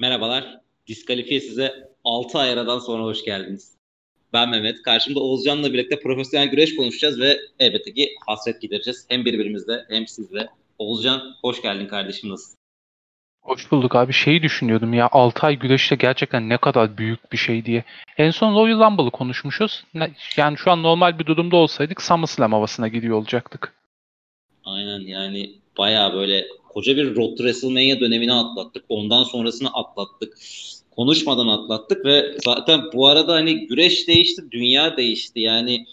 Merhabalar. Diskalifiye size 6 ay aradan sonra hoş geldiniz. Ben Mehmet. Karşımda Oğuzcan'la birlikte profesyonel güreş konuşacağız ve elbette ki hasret gidereceğiz. Hem birbirimizle hem sizle. Oğuzcan hoş geldin kardeşim nasılsın? Hoş bulduk abi. Şeyi düşünüyordum ya 6 ay güreşte gerçekten ne kadar büyük bir şey diye. En son Royal Rumble'ı konuşmuşuz. Yani şu an normal bir durumda olsaydık SummerSlam havasına gidiyor olacaktık. Aynen yani baya böyle koca bir Road to WrestleMania dönemini atlattık. Ondan sonrasını atlattık. Konuşmadan atlattık ve zaten bu arada hani güreş değişti, dünya değişti. Yani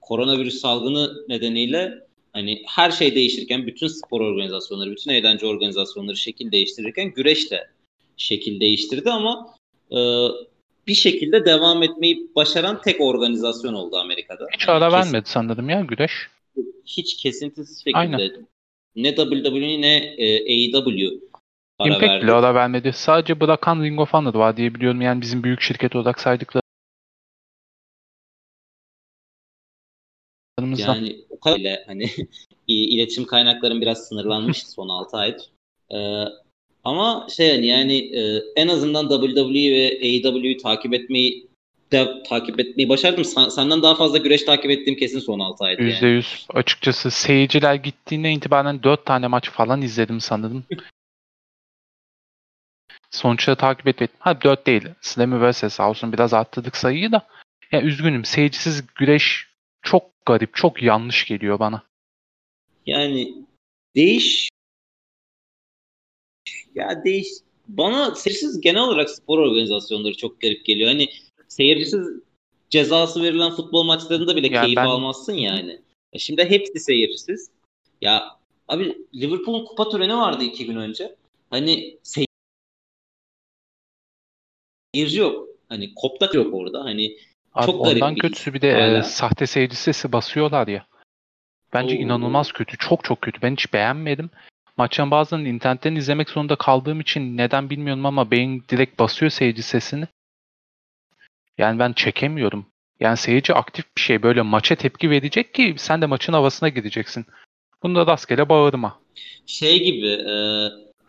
koronavirüs salgını nedeniyle hani her şey değişirken bütün spor organizasyonları, bütün eğlence organizasyonları şekil değiştirirken güreş de şekil değiştirdi ama e, bir şekilde devam etmeyi başaran tek organizasyon oldu Amerika'da. Hiç ara yani vermedi sanırım ya güreş. Hiç kesintisiz şekilde Aynen ne WWE ne e, AEW ara Impact verdi. bile ara vermedi. Sadece bırakan Ring of Honor var diye biliyorum. Yani bizim büyük şirket olarak saydıkları. Yani o kadar bile hani iletişim kaynakların biraz sınırlanmıştı son 6 aydır. Ee, ama şey yani, yani e, en azından WWE ve AEW'yu takip etmeyi de takip etmeyi başardım. Sen, senden daha fazla güreş takip ettiğim kesin son 6 ayda. %100. Yani. Açıkçası seyirciler gittiğine itibaren 4 tane maç falan izledim sanırım. Sonuçları takip etmedim. Ha 4 değil. Slammy vs. sağ olsun biraz arttırdık sayıyı da. Ya yani üzgünüm. Seyircisiz güreş çok garip, çok yanlış geliyor bana. Yani değiş ya değiş bana seyircisiz genel olarak spor organizasyonları çok garip geliyor. Hani seyircisiz cezası verilen futbol maçlarında bile yani keyif ben... almazsın yani. Şimdi hepsi seyircisiz. Ya abi Liverpool'un kupa töreni vardı iki gün önce. Hani seyirci yok. Hani koptak yok orada. Hani Abi çok garip ondan bir kötüsü bir de e, sahte seyirci sesi basıyorlar ya. Bence Oo. inanılmaz kötü. Çok çok kötü. Ben hiç beğenmedim. Maçın bazılarını internetten izlemek zorunda kaldığım için neden bilmiyorum ama beyin direkt basıyor seyirci sesini. Yani ben çekemiyorum. Yani seyirci aktif bir şey böyle maça tepki verecek ki sen de maçın havasına gideceksin. Bunda rastgele bağırma. Şey gibi e,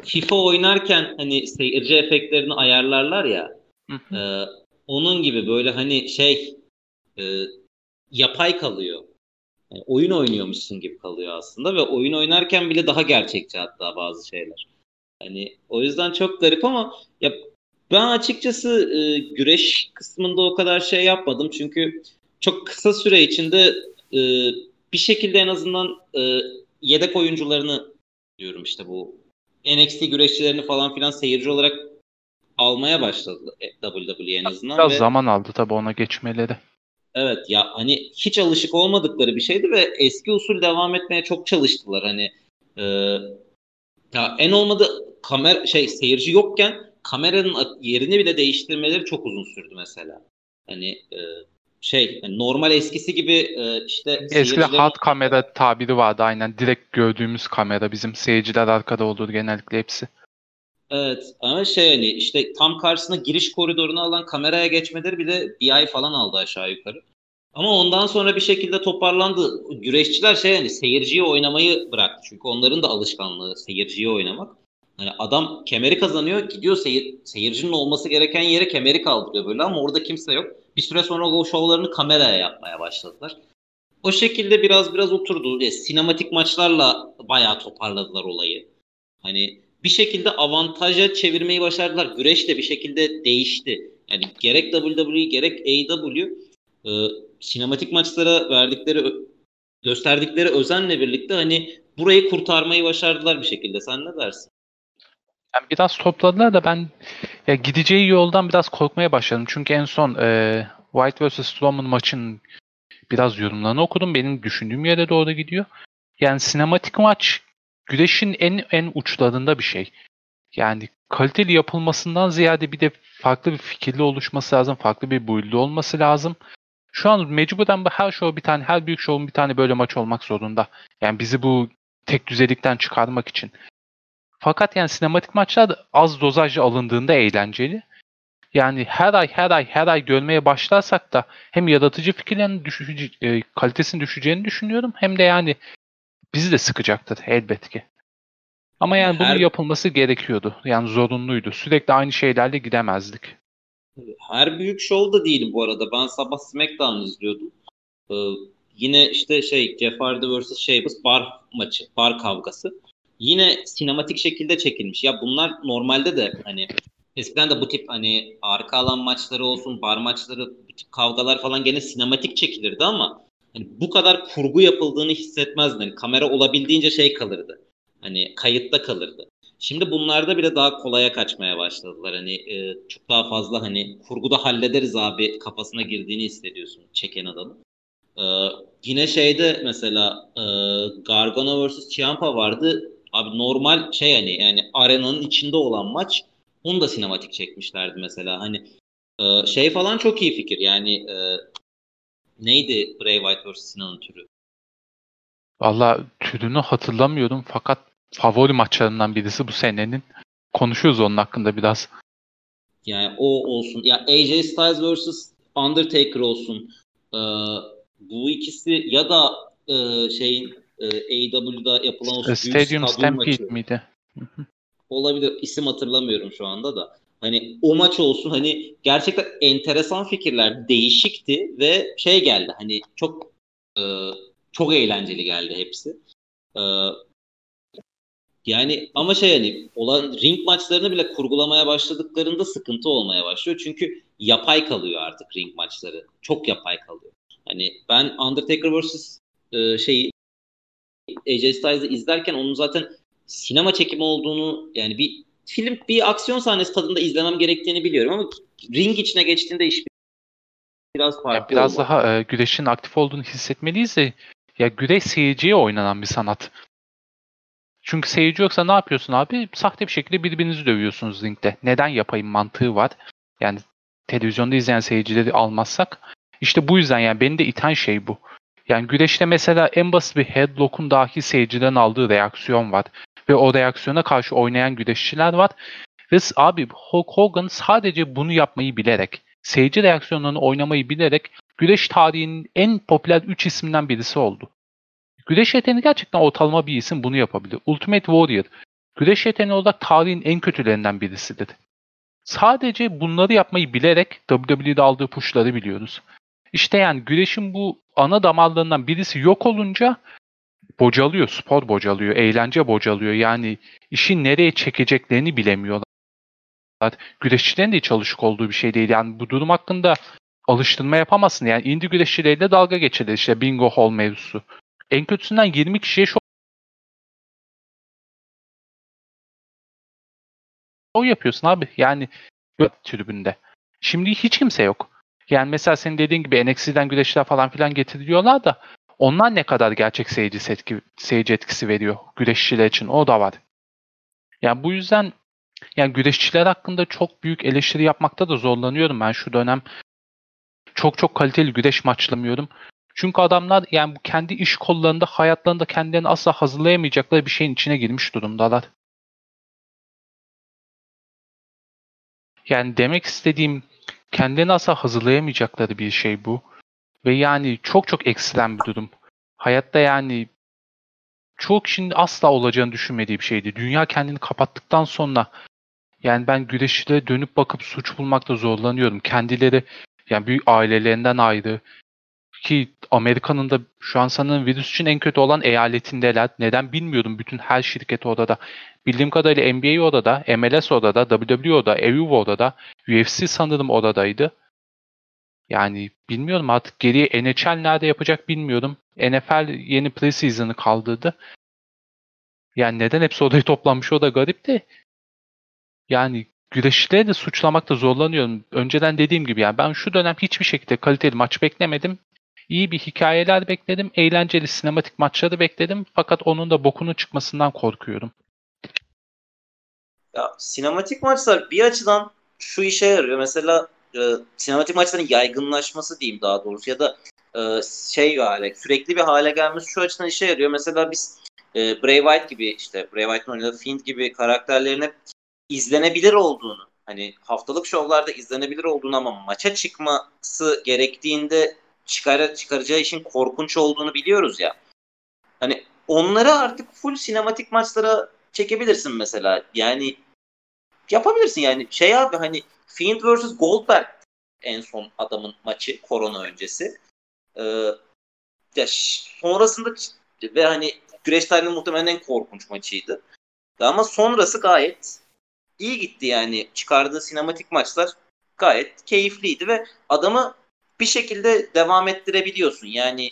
FIFA oynarken hani seyirci efektlerini ayarlarlar ya. E, onun gibi böyle hani şey e, yapay kalıyor. Yani oyun oynuyormuşsun gibi kalıyor aslında ve oyun oynarken bile daha gerçekçi hatta bazı şeyler. Hani o yüzden çok garip ama ya ben açıkçası e, güreş kısmında o kadar şey yapmadım. Çünkü çok kısa süre içinde e, bir şekilde en azından e, yedek oyuncularını diyorum işte bu NXT güreşçilerini falan filan seyirci olarak almaya başladı WWE en azından. Biraz ve, zaman aldı tabii ona geçmeleri. Evet ya hani hiç alışık olmadıkları bir şeydi ve eski usul devam etmeye çok çalıştılar hani e, ya en olmadı kamera şey seyirci yokken kameranın yerini bile değiştirmeleri çok uzun sürdü mesela. Hani e, şey yani normal eskisi gibi e, işte eskiden seyircilerin... hard kamera tabiri vardı aynen direkt gördüğümüz kamera bizim seyirciler arkada olur genellikle hepsi. Evet ama şey hani işte tam karşısına giriş koridorunu alan kameraya geçmeleri bile bir ay falan aldı aşağı yukarı. Ama ondan sonra bir şekilde toparlandı. Güreşçiler şey hani seyirciye oynamayı bıraktı. Çünkü onların da alışkanlığı seyirciye oynamak. Hani adam kemeri kazanıyor gidiyor seyir, seyircinin olması gereken yere kemeri kaldırıyor böyle ama orada kimse yok. Bir süre sonra o şovlarını kameraya yapmaya başladılar. O şekilde biraz biraz oturdu. E, sinematik maçlarla bayağı toparladılar olayı. Hani bir şekilde avantaja çevirmeyi başardılar. Güreş de bir şekilde değişti. Yani gerek WWE gerek AEW e, sinematik maçlara verdikleri gösterdikleri özenle birlikte hani burayı kurtarmayı başardılar bir şekilde. Sen ne dersin? Yani biraz topladılar da ben ya gideceği yoldan biraz korkmaya başladım. Çünkü en son e, White vs. Strowman maçın biraz yorumlarını okudum. Benim düşündüğüm yere doğru gidiyor. Yani sinematik maç güreşin en en uçlarında bir şey. Yani kaliteli yapılmasından ziyade bir de farklı bir fikirli oluşması lazım. Farklı bir build olması lazım. Şu an mecburen bu her show bir tane, her büyük show'un bir tane böyle maç olmak zorunda. Yani bizi bu tek düzelikten çıkarmak için. Fakat yani sinematik maçlar az dozajlı alındığında eğlenceli. Yani her ay her ay her ay görmeye başlarsak da hem yaratıcı fikirlerin düşücü, e, kalitesinin düşeceğini düşünüyorum hem de yani bizi de sıkacaktır elbet ki. Ama yani bunun Her- yapılması gerekiyordu. Yani zorunluydu. Sürekli aynı şeylerle gidemezdik. Her büyük show da değil bu arada. Ben sabah SmackDown izliyordum. Ee, yine işte şey Jeff Hardy vs. Sheamus bar maçı, bar kavgası. Yine sinematik şekilde çekilmiş. Ya bunlar normalde de hani eskiden de bu tip hani arka alan maçları olsun, bar maçları, bu tip kavgalar falan gene sinematik çekilirdi ama hani bu kadar kurgu yapıldığını hissetmezdin. Hani kamera olabildiğince şey kalırdı. Hani kayıtta kalırdı. Şimdi bunlarda bile daha kolaya kaçmaya başladılar. Hani e, çok daha fazla hani kurguda hallederiz abi kafasına girdiğini hissediyorsun çeken adamın. Ee, yine şeyde mesela e, Gargano vs. Ciampa vardı. Abi normal şey hani yani arenanın içinde olan maç onu da sinematik çekmişlerdi mesela. Hani e, şey falan çok iyi fikir. Yani e, neydi Bray Wyatt vs. Sinan'ın türü? Valla türünü hatırlamıyorum fakat favori maçlarından birisi bu senenin. Konuşuyoruz onun hakkında biraz. Yani o olsun. Ya AJ Styles vs. Undertaker olsun. Ee, bu ikisi ya da e, şeyin e, AEW'da yapılan o büyük Stadium Stampede maçı miydi? olabilir. İsim hatırlamıyorum şu anda da. Hani o maç olsun hani gerçekten enteresan fikirler değişikti ve şey geldi hani çok e, çok eğlenceli geldi hepsi. E, yani ama şey hani olan ring maçlarını bile kurgulamaya başladıklarında sıkıntı olmaya başlıyor. Çünkü yapay kalıyor artık ring maçları. Çok yapay kalıyor. Hani ben Undertaker vs. E, şeyi AJ Styles'ı izlerken onun zaten sinema çekimi olduğunu yani bir film bir aksiyon sahnesi tadında izlemem gerektiğini biliyorum ama ring içine geçtiğinde iş biraz farklı. Ya biraz oldu. daha e, güreşin aktif olduğunu hissetmeliyiz de ya güreş seyirciye oynanan bir sanat. Çünkü seyirci yoksa ne yapıyorsun abi? Sahte bir şekilde birbirinizi dövüyorsunuz ringde. Neden yapayım mantığı var. Yani televizyonda izleyen seyircileri almazsak. İşte bu yüzden yani beni de iten şey bu. Yani güreşte mesela en basit bir headlock'un dahi seyirciden aldığı reaksiyon var. Ve o reaksiyona karşı oynayan güreşçiler var. Ve abi Hulk Hogan sadece bunu yapmayı bilerek, seyirci reaksiyonlarını oynamayı bilerek güreş tarihinin en popüler 3 isminden birisi oldu. Güreş yeteneği gerçekten ortalama bir isim bunu yapabilir. Ultimate Warrior, güreş yeteneği olarak tarihin en kötülerinden birisidir. Sadece bunları yapmayı bilerek WWE'de aldığı pushları biliyoruz. İşte yani güreşin bu ana damarlarından birisi yok olunca bocalıyor, spor bocalıyor, eğlence bocalıyor. Yani işi nereye çekeceklerini bilemiyorlar. Güreşçilerin de hiç alışık olduğu bir şey değil. Yani bu durum hakkında alıştırma yapamazsın. Yani indie güreşçileriyle dalga geçilir işte bingo hall mevzusu. En kötüsünden 20 kişiye şov yapıyorsun abi. Yani tribünde. Şimdi hiç kimse yok. Yani mesela senin dediğin gibi NXT'den güreşler falan filan getiriliyorlar da onlar ne kadar gerçek seyirci etki, seyirci etkisi veriyor güreşçiler için o da var. Yani bu yüzden yani güreşçiler hakkında çok büyük eleştiri yapmakta da zorlanıyorum ben şu dönem. Çok çok kaliteli güreş maçlamıyorum. Çünkü adamlar yani kendi iş kollarında hayatlarında kendilerini asla hazırlayamayacakları bir şeyin içine girmiş durumdalar. Yani demek istediğim kendilerini asla hazırlayamayacakları bir şey bu. Ve yani çok çok ekstrem bir durum. Hayatta yani çoğu kişinin asla olacağını düşünmediği bir şeydi. Dünya kendini kapattıktan sonra yani ben güreşçilere dönüp bakıp suç bulmakta zorlanıyorum. Kendileri yani büyük ailelerinden ayrı ki Amerika'nın da şu an sanırım virüs için en kötü olan eyaletindeler. Neden bilmiyorum bütün her şirket orada. Bildiğim kadarıyla NBA odada, MLS odada, WWE odada, EU odada, UFC sanırım odadaydı. Yani bilmiyorum artık geriye NHL nerede yapacak bilmiyorum. NFL yeni preseason'ı kaldırdı. Yani neden hepsi odaya toplanmış o da garip de. Yani güreşçileri de suçlamakta zorlanıyorum. Önceden dediğim gibi yani ben şu dönem hiçbir şekilde kaliteli maç beklemedim. İyi bir hikayeler bekledim. Eğlenceli sinematik maçları bekledim. Fakat onun da bokunu çıkmasından korkuyorum. Ya sinematik maçlar bir açıdan şu işe yarıyor. Mesela e, sinematik maçların yaygınlaşması diyeyim daha doğrusu ya da e, şey hale sürekli bir hale gelmesi şu açıdan işe yarıyor. Mesela biz e, Bray Wyatt gibi işte Bray Wyatt'ın oynadığı Fiend gibi karakterlerin hep izlenebilir olduğunu hani haftalık şovlarda izlenebilir olduğunu ama maça çıkması gerektiğinde çıkar, çıkaracağı işin korkunç olduğunu biliyoruz ya. Hani onları artık full sinematik maçlara çekebilirsin mesela. Yani yapabilirsin yani. Şey abi hani Fiend vs. Goldberg en son adamın maçı korona öncesi. Ee, ya sonrasında ve hani güreş tarihinin muhtemelen en korkunç maçıydı. Ama sonrası gayet iyi gitti yani. Çıkardığı sinematik maçlar gayet keyifliydi ve adamı bir şekilde devam ettirebiliyorsun. Yani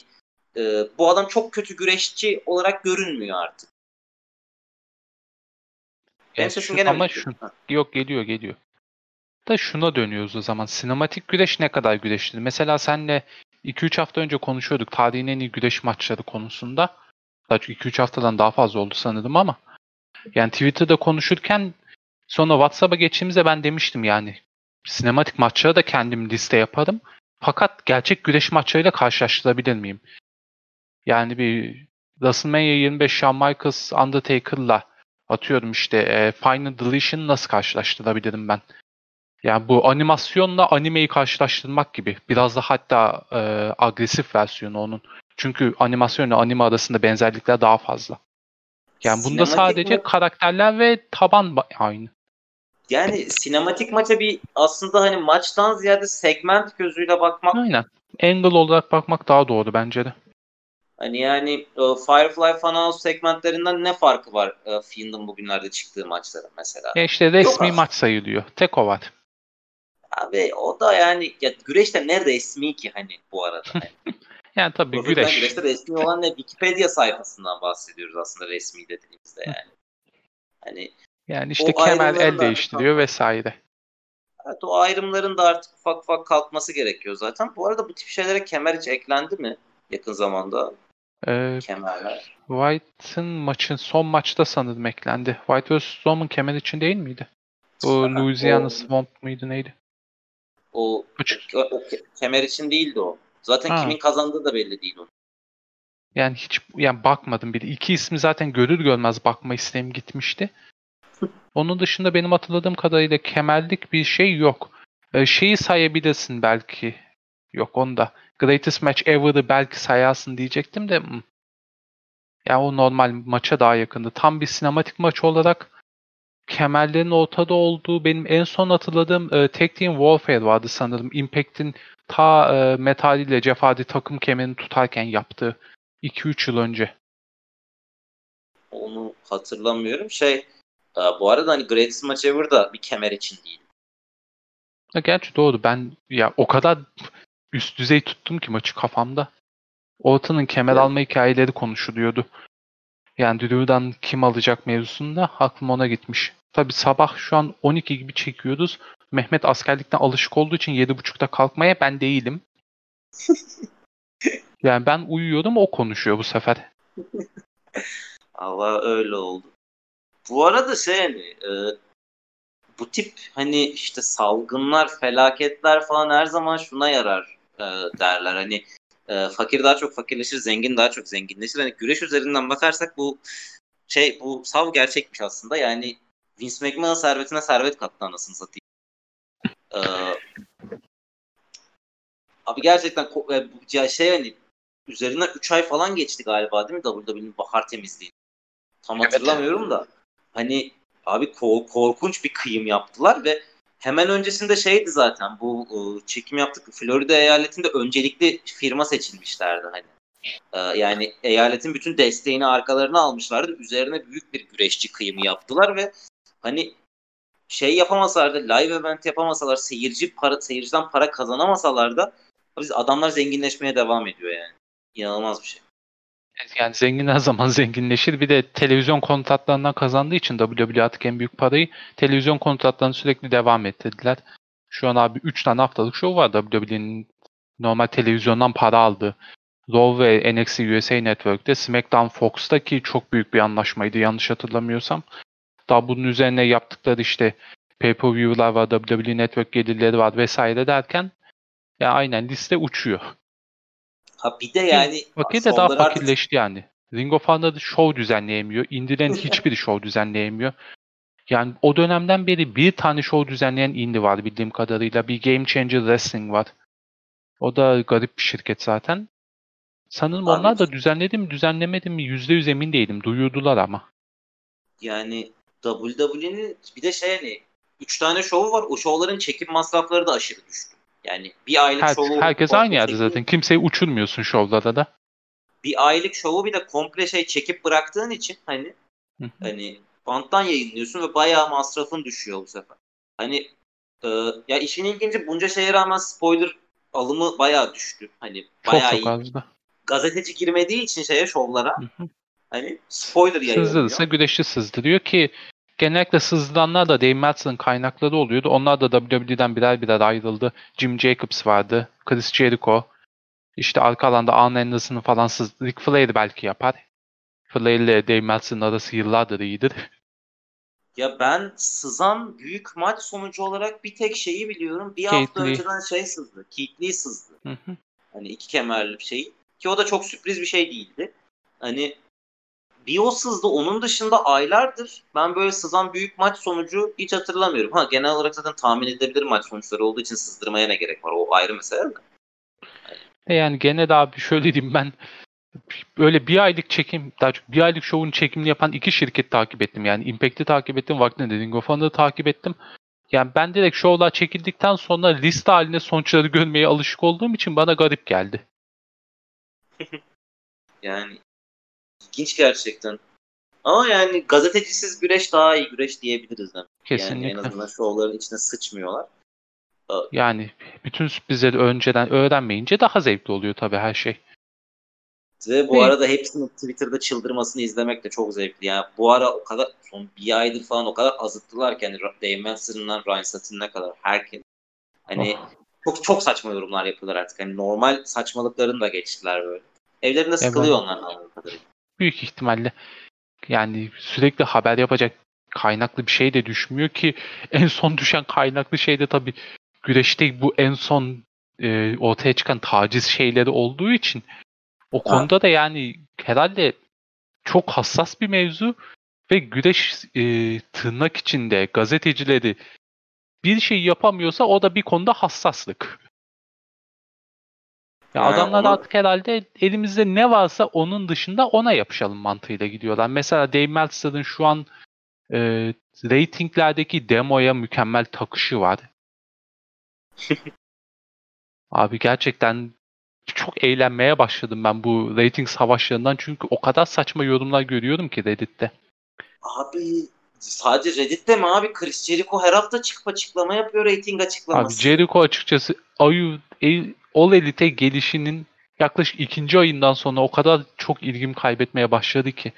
e, bu adam çok kötü güreşçi olarak görünmüyor artık. Benim sesim gene ama şu, yok geliyor geliyor. Da şuna dönüyoruz o zaman. Sinematik güreş ne kadar güreşli? Mesela senle 2-3 hafta önce konuşuyorduk tarihin en iyi güreş maçları konusunda. Daha 2-3 haftadan daha fazla oldu sanırım ama. Yani Twitter'da konuşurken sonra WhatsApp'a geçtiğimizde ben demiştim yani sinematik maçları da kendim liste yaparım. Fakat gerçek güreş maçlarıyla karşılaştırabilir miyim? Yani bir WrestleMania 25 Shawn Michaels Undertaker'la atıyorum işte e, Final Deletion nasıl karşılaştırabilirim ben? Yani bu animasyonla animeyi karşılaştırmak gibi. Biraz da hatta e, agresif versiyonu onun. Çünkü animasyonla anime arasında benzerlikler daha fazla. Yani bunda sinematik sadece mi? karakterler ve taban aynı. Yani sinematik maça bir aslında hani maçtan ziyade segment gözüyle bakmak. Aynen. Angle olarak bakmak daha doğru bence de. Hani yani e, Firefly Funhouse segmentlerinden ne farkı var e, Fiend'in bugünlerde çıktığı maçların mesela? Ya işte resmi Yok maç sayılıyor. Tek o var. Abi o da yani ya güreşte ne resmi ki hani bu arada. Hani. yani tabii Profesyonel güreş. Güreşte resmi olan ne Wikipedia sayfasından bahsediyoruz aslında resmi dediğimizde yani. Hani yani işte kemer el değiştiriyor vesaire. Evet o ayrımların da artık ufak ufak kalkması gerekiyor zaten. Bu arada bu tip şeylere kemer hiç eklendi mi yakın zamanda? Ee, Kemerler. White'ın maçın son maçta sanırım eklendi. White vs. Strowman kemer için değil miydi? O Louisiana o, Swamp mıydı neydi? O, o, o kemer için değildi o. Zaten ha. kimin kazandığı da belli değil o. Yani hiç yani bakmadım bile. İki ismi zaten görür görmez bakma isteğim gitmişti. Onun dışında benim hatırladığım kadarıyla kemerlik bir şey yok. Ee, şeyi sayabilirsin belki. Yok onda. Greatest Match Ever'ı belki sayarsın diyecektim de. Hmm. Ya o normal maça daha yakındı. Tam bir sinematik maç olarak kemerlerin ortada olduğu benim en son hatırladığım e, Tag Team Warfare vardı sanırım. Impact'in ta e, Metal ile Jeff Hardy takım kemerini tutarken yaptığı 2-3 yıl önce. Onu hatırlamıyorum. Şey e, bu arada hani Greatest Match Ever da bir kemer için değil. Ya gerçi doğru. Ben ya o kadar üst düzey tuttum ki maçı kafamda. Ortan'ın kemer evet. alma hikayeleri konuşuluyordu. Yani Drew'dan kim alacak mevzusunda aklım ona gitmiş. Tabi sabah şu an 12 gibi çekiyoruz. Mehmet askerlikten alışık olduğu için 7.30'da kalkmaya ben değilim. yani ben uyuyorum o konuşuyor bu sefer. Allah öyle oldu. Bu arada şey hani e, bu tip hani işte salgınlar, felaketler falan her zaman şuna yarar e, derler. Hani e, fakir daha çok fakirleşir, zengin daha çok zenginleşir. Hani güreş üzerinden bakarsak bu şey bu sav gerçekmiş aslında. Yani Vince McMahon servetine servet kattı anasını satayım. Ee, abi gerçekten ya şey hani üzerinden 3 ay falan geçti galiba değil mi WWE'nin bahar temizliği. Tam evet. hatırlamıyorum da. Hani abi korkunç bir kıyım yaptılar ve hemen öncesinde şeydi zaten bu e, çekim yaptık Florida eyaletinde öncelikli firma seçilmişlerdi hani. E, yani eyaletin bütün desteğini arkalarına almışlardı. Üzerine büyük bir güreşçi kıyımı yaptılar ve hani şey yapamasalar da live event yapamasalar seyirci para seyirciden para kazanamasalar da biz adamlar zenginleşmeye devam ediyor yani. İnanılmaz bir şey. Yani zengin her zaman zenginleşir. Bir de televizyon kontratlarından kazandığı için WWE artık en büyük parayı televizyon kontratlarını sürekli devam ettirdiler. Şu an abi 3 tane haftalık show var WWE'nin normal televizyondan para aldığı. Raw ve NXT USA Network'te SmackDown Fox'ta ki çok büyük bir anlaşmaydı yanlış hatırlamıyorsam. Daha bunun üzerine yaptıkları işte pay-per-view'lar var, WWE Network gelirleri var vesaire derken ya aynen liste uçuyor. Ha bir de yani Fakir de daha fakirleşti artık... yani. Ring of Honor'da show düzenleyemiyor. Indi'den hiçbir show düzenleyemiyor. Yani o dönemden beri bir tane show düzenleyen Indy var bildiğim kadarıyla. Bir Game Changer Wrestling var. O da garip bir şirket zaten. Sanırım Abi, onlar da düzenledi mi düzenlemedi mi yüzde yüz emin değilim. Duyurdular ama. yani WWE'nin bir de şey hani 3 tane şovu var. O şovların çekim masrafları da aşırı düştü. Yani bir aylık Her, şovu herkes aynı yerde çekim- zaten. Kimseyi uçurmuyorsun şovlarda da. Bir aylık şovu bir de komple şey çekip bıraktığın için hani Hı hı. hani banttan yayınlıyorsun ve bayağı masrafın düşüyor bu sefer. Hani e, ya işin ilginci bunca şeye rağmen spoiler alımı bayağı düştü. Hani Çok bayağı çok iyi. azdı. Gazeteci girmediği için şeye şovlara Hı hı. hani spoiler yayınlıyor. Sızdırırsa güreşçi sızdırıyor ki genellikle sızdıranlar da Dave Meltzer'ın kaynakları oluyordu. Onlar da WWE'den birer birer ayrıldı. Jim Jacobs vardı. Chris Jericho. İşte arka alanda Arn Anderson'ı falan sızdı. Ric Flair belki yapar. Flair ile Dave Meltzer'ın arası yıllardır iyidir. Ya ben sızan büyük maç sonucu olarak bir tek şeyi biliyorum. Bir Keith hafta Lee. önceden şey sızdı. Keith Lee sızdı. Hı hı. Hani iki kemerli bir şey. Ki o da çok sürpriz bir şey değildi. Hani bir o sızdı. Onun dışında aylardır ben böyle sızan büyük maç sonucu hiç hatırlamıyorum. Ha genel olarak zaten tahmin edilebilir maç sonuçları olduğu için sızdırmaya ne gerek var? O ayrı mesele de. E yani gene de abi şöyle diyeyim ben böyle bir aylık çekim, daha çok bir aylık şovun çekimini yapan iki şirket takip ettim. Yani Impact'i takip ettim, vaktinde Ring of Honor'ı takip ettim. Yani ben direkt şovlar çekildikten sonra liste haline sonuçları görmeye alışık olduğum için bana garip geldi. Yani ilginç gerçekten. Ama yani gazetecisiz güreş daha iyi güreş diyebiliriz. Yani. Kesinlikle. Yani en azından şovların içine sıçmıyorlar. Yani bütün sürprizleri önceden öğrenmeyince daha zevkli oluyor tabii her şey. Ve bu Ne? arada hepsinin Twitter'da çıldırmasını izlemek de çok zevkli. Yani bu ara o kadar son bir aydır falan o kadar azıttılar ki hani Dave Manson'dan Ryan Satin'e kadar herkes. Hani Oh. çok çok saçma yorumlar yapıyorlar artık. Hani normal saçmalıklarını da geçtiler böyle. Evlerinde sıkılıyor onlar anladığım kadarıyla. Büyük ihtimalle yani sürekli haber yapacak kaynaklı bir şey de düşmüyor ki en son düşen kaynaklı şey de tabii güreşte bu en son e, ortaya çıkan taciz şeyleri olduğu için o konuda da yani herhalde çok hassas bir mevzu ve güreş e, tırnak içinde gazetecileri bir şey yapamıyorsa o da bir konuda hassaslık. Ya Ha, adamlar onu- artık herhalde elimizde ne varsa onun dışında ona yapışalım mantığıyla gidiyorlar. Mesela Dave Meltzer'ın şu an e, ratinglerdeki demoya mükemmel takışı var. Abi gerçekten çok eğlenmeye başladım ben bu rating savaşlarından çünkü o kadar saçma yorumlar görüyorum ki Reddit'te. Abi sadece Reddit'te mi abi? Chris Jericho her hafta çıkıp açıklama yapıyor rating Abi açıklaması. Jericho açıkçası Ayu All Elite gelişinin yaklaşık ikinci ayından sonra o kadar çok ilgimi kaybetmeye başladı ki.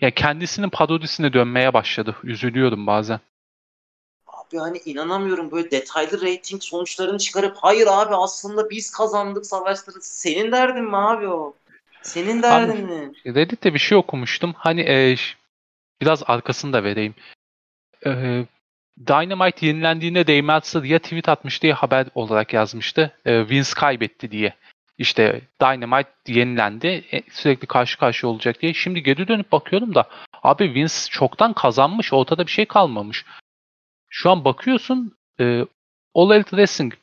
Ya kendisinin parodisine dönmeye başladı. Üzülüyorum bazen. Abi hani inanamıyorum böyle detaylı rating sonuçlarını çıkarıp hayır abi aslında biz kazandık savaşları. Senin derdin mi abi o? Senin derdin mi? Reddit'te bir şey okumuştum. Hani e, biraz arkasını da vereyim. E, Dynamite yenilendiğinde Dave Meltzer ya tweet atmış diye haber olarak yazmıştı. E, Vince kaybetti diye. İşte Dynamite yenilendi. e, sürekli karşı karşıya olacak diye. Şimdi geri dönüp bakıyorum da abi Vince çoktan kazanmış. Ortada bir şey kalmamış. Şu an bakıyorsun e, All Elite Wrestling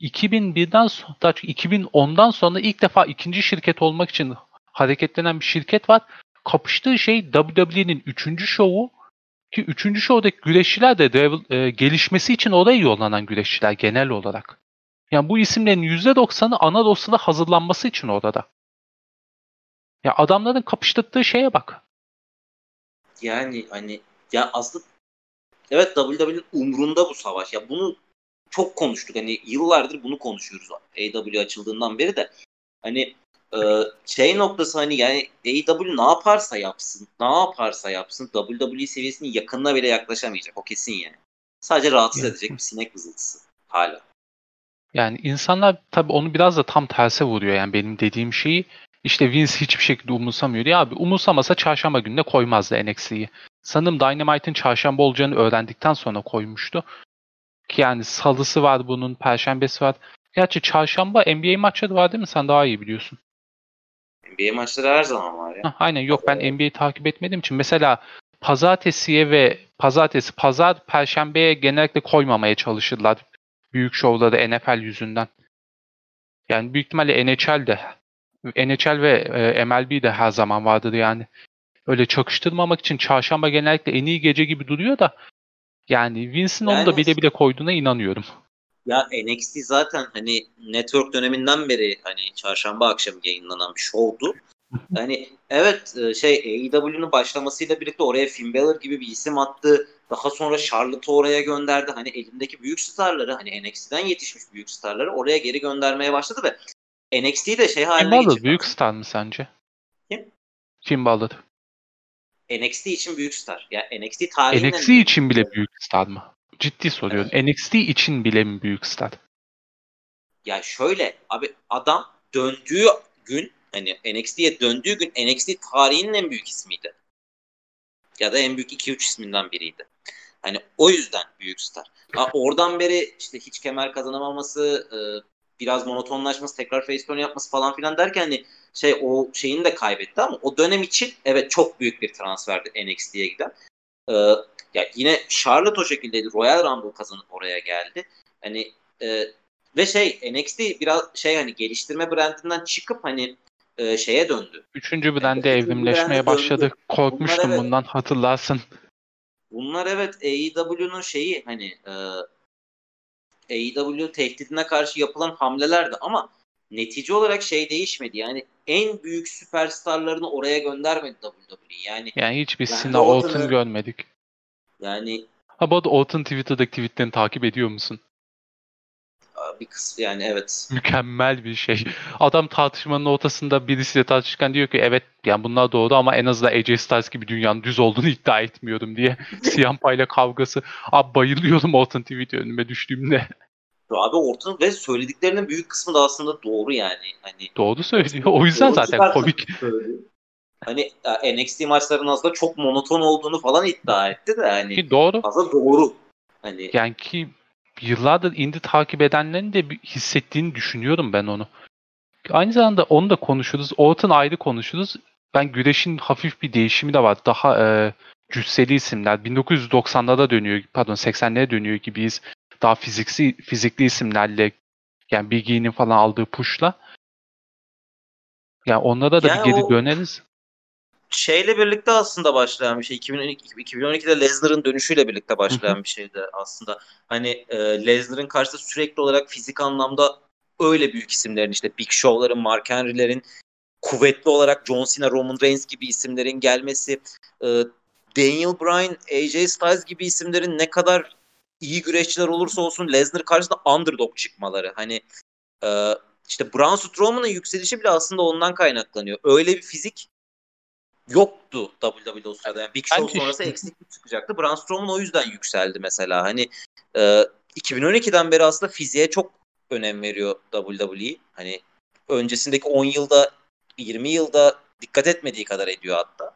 2001'den sonra, daha çok 2010'dan sonra ilk defa ikinci şirket olmak için hareketlenen bir şirket var. Kapıştığı şey WWE'nin 3. şovu ki 3. şovdaki güreşçiler de dev- e, gelişmesi için oraya yollanan güreşçiler genel olarak. Yani bu isimlerin %90'ı ana dosyada hazırlanması için orada. Ya adamların kapıştırdığı şeye bak. Yani hani ya aslında evet WWE'nin umrunda bu savaş. Ya bunu çok konuştuk. Hani yıllardır bunu konuşuyoruz. AW açıldığından beri de. Hani e, şey noktası hani yani AW ne yaparsa yapsın, ne yaparsa yapsın WWE seviyesinin yakınına bile yaklaşamayacak. O kesin yani. Sadece rahatsız edecek bir sinek vızıltısı hala. Yani insanlar tabii onu biraz da tam terse vuruyor yani benim dediğim şeyi. İşte Vince hiçbir şekilde umursamıyor. Ya abi umursamasa çarşamba gününe koymazdı NXT'yi. Sanırım Dynamite'ın çarşamba olacağını öğrendikten sonra koymuştu. Ki yani salısı var bunun, perşembesi var. Gerçi çarşamba NBA maçları var değil mi? Sen daha iyi biliyorsun. NBA maçları her zaman var ya. Hah, aynen yok ben NBA'yi takip etmediğim için. Mesela pazartesiye ve pazartesi, pazar, perşembeye genellikle koymamaya çalışırlar. Büyük şovları NFL yüzünden. Yani büyük ihtimalle NHL de NHL ve e, MLB de her zaman vardır yani. öyle çakıştırmamak için çarşamba genellikle en iyi gece gibi duruyor da yani Vince'in onu da Yani- bile bile koyduğuna inanıyorum. Ya NXT zaten hani network döneminden beri hani çarşamba akşamı yayınlanan bir şovdu. Hani evet e, şey AEW'nun başlamasıyla birlikte oraya Finn Balor gibi bir isim attı. Daha sonra Charlotte'ı oraya gönderdi. Hani elindeki büyük starları hani NXT'den yetişmiş büyük starları oraya geri göndermeye başladı ve NXT'yi de şey Finn haline Balor getirdi. büyük star mı sence? Kim? Finn Balor. NXT için büyük star. Ya NXT tarihinin NXT için bile büyük star mı? Ciddi soruyorum. NXT için bile mi büyük star? Ya şöyle abi adam döndüğü gün hani NXT'ye döndüğü gün NXT tarihinin en büyük ismiydi. Ya da en büyük 2-3 isminden biriydi. Hani o yüzden büyük star. Ha, oradan beri işte hiç kemer kazanamaması, e, biraz monotonlaşması, tekrar face turn yapması falan filan derken hani şey o şeyini de kaybetti ama o dönem için evet çok büyük bir transferdi NXT'ye giden. E, ya yine Charlotte o şekildeydi. Royal Rumble kazanıp oraya geldi. Hani e, ve şey NXT biraz şey hani geliştirme brandinden çıkıp hani e, şeye döndü. Üçüncü brande brande evrimleşmeye başladı. döndü. Korkmuştum Bunlar evet. bundan hatırlarsın. Bunlar evet AEW'nun şeyi hani e, AEW tehdidine karşı yapılan hamlelerdi ama netice olarak şey değişmedi. Yani en büyük süperstarlarını oraya göndermedi WWE. Yani Yani hiçbir Cena de Orton görmedik. Yani Ha bu arada Orton Twitter'daki tweetlerini takip ediyor musun? bir kısmı yani evet. Mükemmel bir şey. Adam tartışmanın ortasında birisiyle tartışırken diyor ki evet yani bunlar doğru ama en azından AJ Styles gibi dünyanın düz olduğunu iddia etmiyorum diye. Ciampa ile kavgası. Abi bayılıyorum Orton tweet önüme düştüğümde. Abi Orton ve söylediklerinin büyük kısmı da aslında doğru yani. Hani Doğru söylüyor. O yüzden zaten komik. söylüyor. Hani NXT maçlarının aslında çok monoton olduğunu falan iddia etti de hani Ki doğru. aslında doğru. Hani Yani ki yıllardır indie takip edenlerin de bir hissettiğini düşünüyorum ben onu. Aynı zamanda onu da konuşuruz. Orton ayrı konuşuruz. Ben güreşin hafif bir değişimi de var. Daha e, cüsseli isimler. 1990'lara dönüyor, pardon 80'lere dönüyor gibiyiz. Daha fiziksi, fizikli isimlerle yani Big E'nin falan aldığı push'la. Yani onlara da Yani bir geri o- döneriz. Şeyle birlikte aslında başlayan bir şey. 2012, 2012'de Lesnar'ın dönüşüyle birlikte başlayan bir şeydi aslında. Hani e, Lesnar'ın karşısında sürekli olarak fizik anlamda öyle büyük isimlerin işte Big Show'ların, Mark Henry'lerin kuvvetli olarak John Cena, Roman Reigns gibi isimlerin gelmesi, e, Daniel Bryan, AJ Styles gibi isimlerin ne kadar iyi güreşçiler olursa olsun Lesnar karşısında underdog çıkmaları. Hani e, işte Braun Strowman'ın yükselişi bile aslında ondan kaynaklanıyor. Öyle bir fizik yoktu WWE o sırada. Yani Big Show Bence sonrası işte- eksiklik çıkacaktı. Braun Strowman o yüzden yükseldi mesela. Hani e, 2012'den beri aslında fiziğe çok önem veriyor WWE. Hani öncesindeki 10 yılda 20 yılda dikkat etmediği kadar ediyor hatta.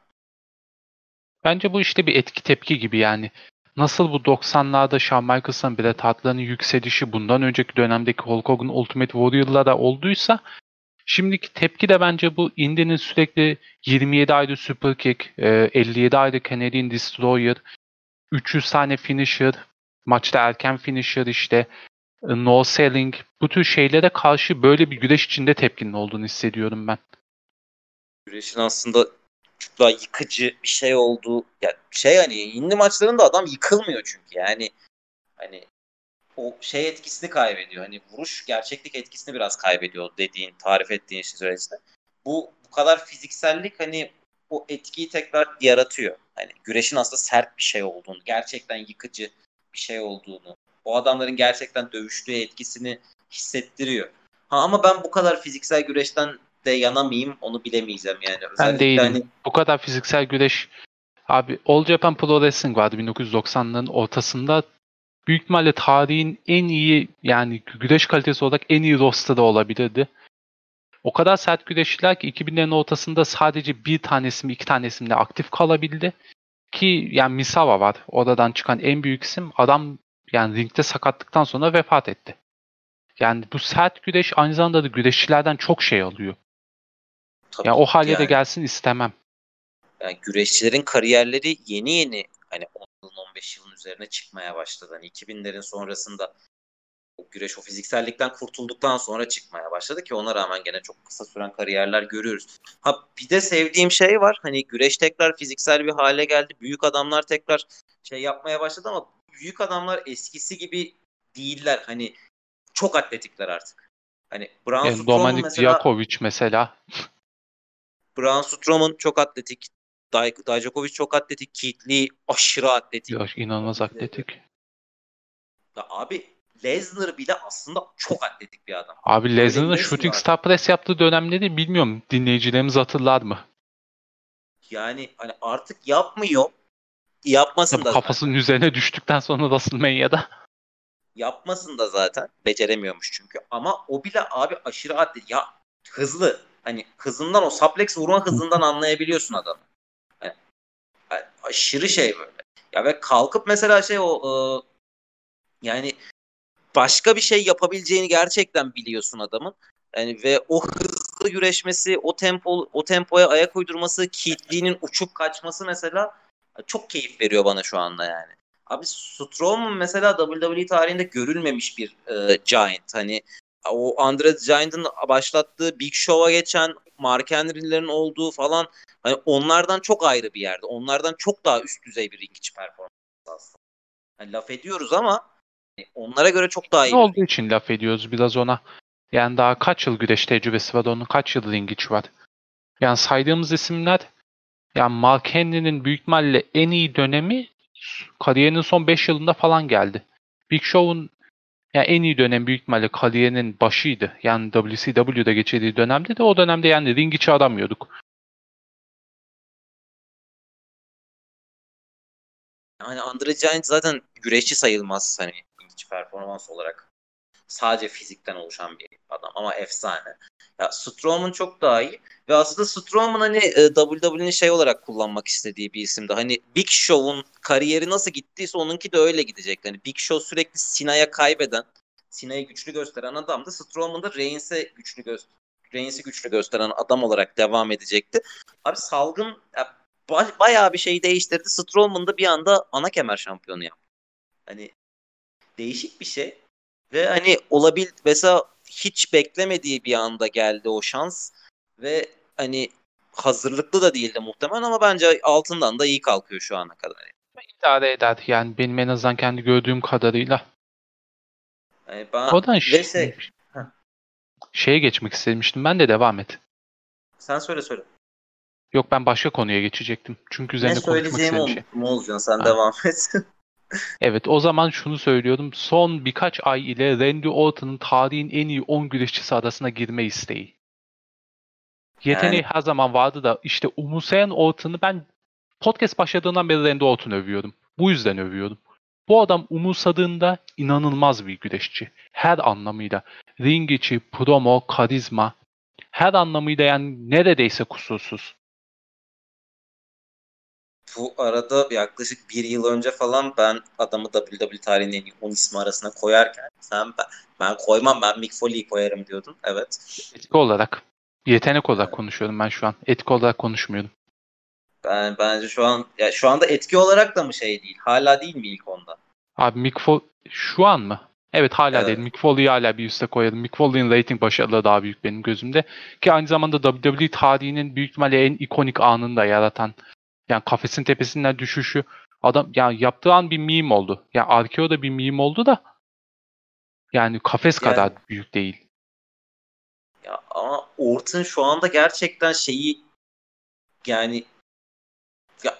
Bence bu işte bir etki tepki gibi yani. Nasıl bu 90'larda Shawn Michaels'ın Bret Hart'ların yükselişi bundan önceki dönemdeki Hulk Hogan Ultimate Warrior'lara olduysa şimdiki tepki de bence bu Indy'nin sürekli 27 ayrı super kick, e, 57 ayrı Canadian Destroyer, 300 tane finisher, maçta erken finisher işte e, no selling bu tür şeylere karşı böyle bir güreş içinde tepkinin olduğunu hissediyorum ben. Güreşin aslında çok daha yıkıcı bir şey olduğu ya şey hani indi maçlarında adam yıkılmıyor çünkü yani hani o şey etkisini kaybediyor. Hani vuruş gerçeklik etkisini biraz kaybediyor dediğin, tarif ettiğin şey süreçte. Bu bu kadar fiziksellik hani o etkiyi tekrar yaratıyor. Hani güreşin aslında sert bir şey olduğunu, gerçekten yıkıcı bir şey olduğunu, o adamların gerçekten dövüştüğü etkisini hissettiriyor. Ha ama ben bu kadar fiziksel güreşten de yana mıyım onu bilemeyeceğim yani. Ben Özellikle değilim. hani Bu kadar fiziksel güreş abi All Japan Pro Wrestling vardı 1990'ların ortasında. Büyük ihtimalle tarihin en iyi yani güreş kalitesi olarak en iyi roster'ı olabilirdi. O kadar sert güreşçiler ki 2000'lerin ortasında sadece bir tanesi mi iki tanesi mi de aktif kalabildi. Ki yani Misawa var. Oradan çıkan en büyük isim. Adam yani ringde sakatlıktan sonra vefat etti. Yani bu sert güreş aynı zamanda da güreşçilerden çok şey alıyor. tabii Yani o hale de yani- gelsin istemem. yani güreşçilerin kariyerleri yeni yeni hani 10 yılın 15 yılın üzerine çıkmaya başladı. Hani 2000'lerin sonrasında o güreş o fiziksellikten kurtulduktan sonra çıkmaya başladı ki ona rağmen gene çok kısa süren kariyerler görüyoruz. Ha bir de sevdiğim şey var. Hani güreş tekrar fiziksel bir hale geldi. Büyük adamlar tekrar şey yapmaya başladı ama büyük adamlar eskisi gibi değiller. Hani çok atletikler artık. Hani Braun Yani Strowman Dominik mesela Dijakovic mesela. Braun Strowman çok atletik. Daj- Dijakovic çok atletik. Keith Lee aşırı atletik. Ya, inanılmaz atletik. Ya abi Lesnar bile aslında çok atletik bir adam. Abi Lesnar'ın Lesnar Shooting. Star Press yaptığı dönemleri bilmiyorum. Dinleyicilerimiz hatırlar mı? Yani hani artık yapmıyor. Yapmasın Tabii da zaten. kafasının üzerine düştükten sonra WrestleMania'da. Yapmasın da zaten. Beceremiyormuş çünkü. Ama o bile abi aşırı atletik. Ya hızlı. Hani hızından o suplex vurma hızından anlayabiliyorsun adamı. Aşırı şey böyle. Ya ve kalkıp mesela şey o e, yani başka bir şey yapabileceğini gerçekten biliyorsun adamın. Yani ve o hızlı güreşmesi, o tempo o tempoya ayak uydurması, Keith Lee'nin uçup kaçması mesela çok keyif veriyor bana şu anda yani. Abi Strowman mesela WWE tarihinde görülmemiş bir e, Giant. Hani o Andre Giant'ın başlattığı Big Show'a geçen Mark Henry'lerin olduğu falan hani onlardan çok ayrı bir yerde. Onlardan çok daha üst düzey bir ring içi performans aslında. Hani laf ediyoruz ama hani onlara göre çok daha iyi. Ne olduğu için laf ediyoruz biraz ona. Yani daha kaç yıl güreş tecrübesi var onun? Kaç yıl ring içi var? Yani saydığımız isimler yani Mark Henry'nin büyük ihtimalle en iyi dönemi kariyerinin son 5 yılında falan geldi. Big Show'un yani en iyi dönem büyük ihtimalle kariyerinin başıydı. Yani WCW'da geçirdiği dönemde de o dönemde yani ring içi aramıyorduk. Hani Andre Giant zaten güreşçi sayılmaz hani hiç performans olarak. Sadece fizikten oluşan bir adam ama efsane. Ya Strowman çok daha iyi ve aslında Strowman hani e, WWE'nin şey olarak kullanmak istediği bir isimdi. Hani Big Show'un kariyeri nasıl gittiyse onunki de öyle gidecek. Hani Big Show sürekli Sina'ya kaybeden, Sina'yı güçlü gösteren adamdı. Strowman da Reigns'e güçlü göster Reigns'i güçlü gösteren adam olarak devam edecekti. Abi salgın ya, ba- bayağı bir şey değiştirdi. Strowman da bir anda ana kemer şampiyonu yaptı. Hani değişik bir şey. Ve hani olabil mesela hiç beklemediği bir anda geldi o şans ve hani hazırlıklı da değildi muhtemelen ama bence altından da iyi kalkıyor şu ana kadar. İdare eder yani benim en azından kendi gördüğüm kadarıyla. Yani ben Oradan ve şey, şey, şeye geçmek istemiştim. Ben de devam et. sen söyle söyle. Yok ben başka konuya geçecektim. Çünkü Ne üzerine konuşmak söyleyeceğimi istediğim şey. unuttum Oğuzcan sen Ha. devam et. Evet o zaman şunu söylüyorum. Son birkaç ay ile Randy Orton'un tarihin en iyi 10 güreşçisi arasına girme isteği. Yeteneği her zaman vardı da işte umursayan Orton'u ben podcast başladığından beri Randy Orton'u övüyorum. Bu yüzden övüyorum. Bu adam umursadığında inanılmaz bir güreşçi. Her anlamıyla. Ring içi, promo, karizma. Her anlamıyla yani neredeyse kusursuz. Bu arada yaklaşık bir yıl önce falan ben adamı WWE tarihinin en iyi 10 ismi arasına koyarken sen ben, ben koymam ben Mick Foley'i koyarım diyordun. Evet. Etki olarak. Yetenek olarak Evet. konuşuyorum ben şu an. Etki olarak konuşmuyorum. Ben bence şu an ya şu anda etki olarak da mı şey değil? Hala değil mi ilk onda? Abi Mick Foley şu an mı? Evet hala Evet. değil. Mick Foley'i hala bir üste koyarım. Mick Foley'in rating başarıları daha büyük benim gözümde. Ki aynı zamanda WWE tarihinin büyük ihtimalle en ikonik anını da yaratan yani kafesin tepesinden düşüşü adam yani yaptığı an bir meme oldu. Yani Arkeo da bir meme oldu da yani kafes Yani- kadar büyük değil. Ya ama Orton şu anda gerçekten şeyi yani ya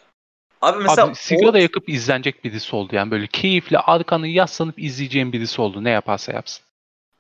abi mesela Abi sigara Orton- yakıp izlenecek birisi oldu. Yani böyle keyifle arkanı yaslanıp izleyeceğin birisi oldu. Ne yaparsa yapsın.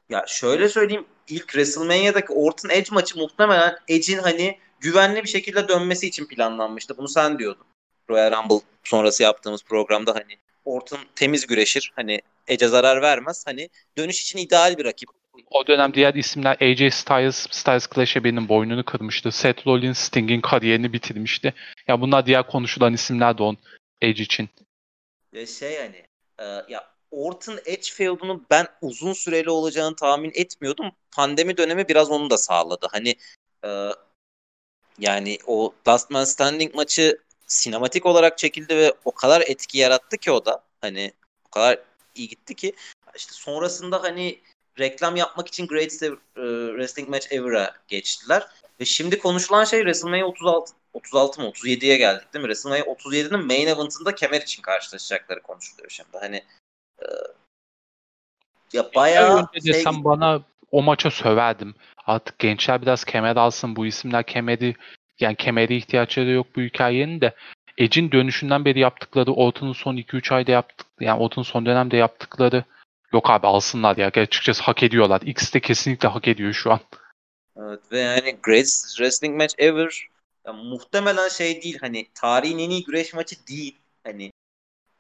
Ya şöyle söyleyeyim ilk WrestleMania'daki Orton Edge maçı muhtemelen Edge'in hani güvenli bir şekilde dönmesi için planlanmıştı. Bunu sen diyordun. Royal Rumble sonrası yaptığımız programda hani Orton temiz güreşir. Hani Edge'e zarar vermez. Hani dönüş için ideal bir rakip. O dönem diğer isimler AJ Styles, Styles Clash'e benim boynunu kırmıştı. Seth Rollins, Sting'in kariyerini bitirmişti. Ya bunlar diğer konuşulan isimler de on Edge için. Ve şey hani e, ya Orton Edge feudunun ben uzun süreli olacağını tahmin etmiyordum. Pandemi dönemi biraz onu da sağladı. Hani e, yani o Last Man Standing maçı sinematik olarak çekildi ve o kadar etki yarattı ki o da. Hani o kadar iyi gitti ki işte sonrasında hani reklam yapmak için Greatest Ever, e, Wrestling Match Ever'a geçtiler. Ve şimdi konuşulan şey WrestleMania 36 36 mı 37'ye geldik değil mi? WrestleMania 37'nin main event'ında kemer için karşılaşacakları konuşuluyor şimdi. Hani e, ya bayağı önce şey, bana o maça söverdim. Artık gençler biraz kemer alsın. Bu isimler kemeri yani kemeri ihtiyaçları yok bu hikayenin de. Edge'in dönüşünden beri yaptıkları, Orton'un son 2-3 ayda yaptık, yani Orton'un son dönemde yaptıkları yok abi alsınlar ya. Açıkçası hak ediyorlar. X de kesinlikle hak ediyor şu an. Evet ve yani Greatest Wrestling Match Ever ya muhtemelen şey değil hani tarihin en iyi güreş maçı değil. Hani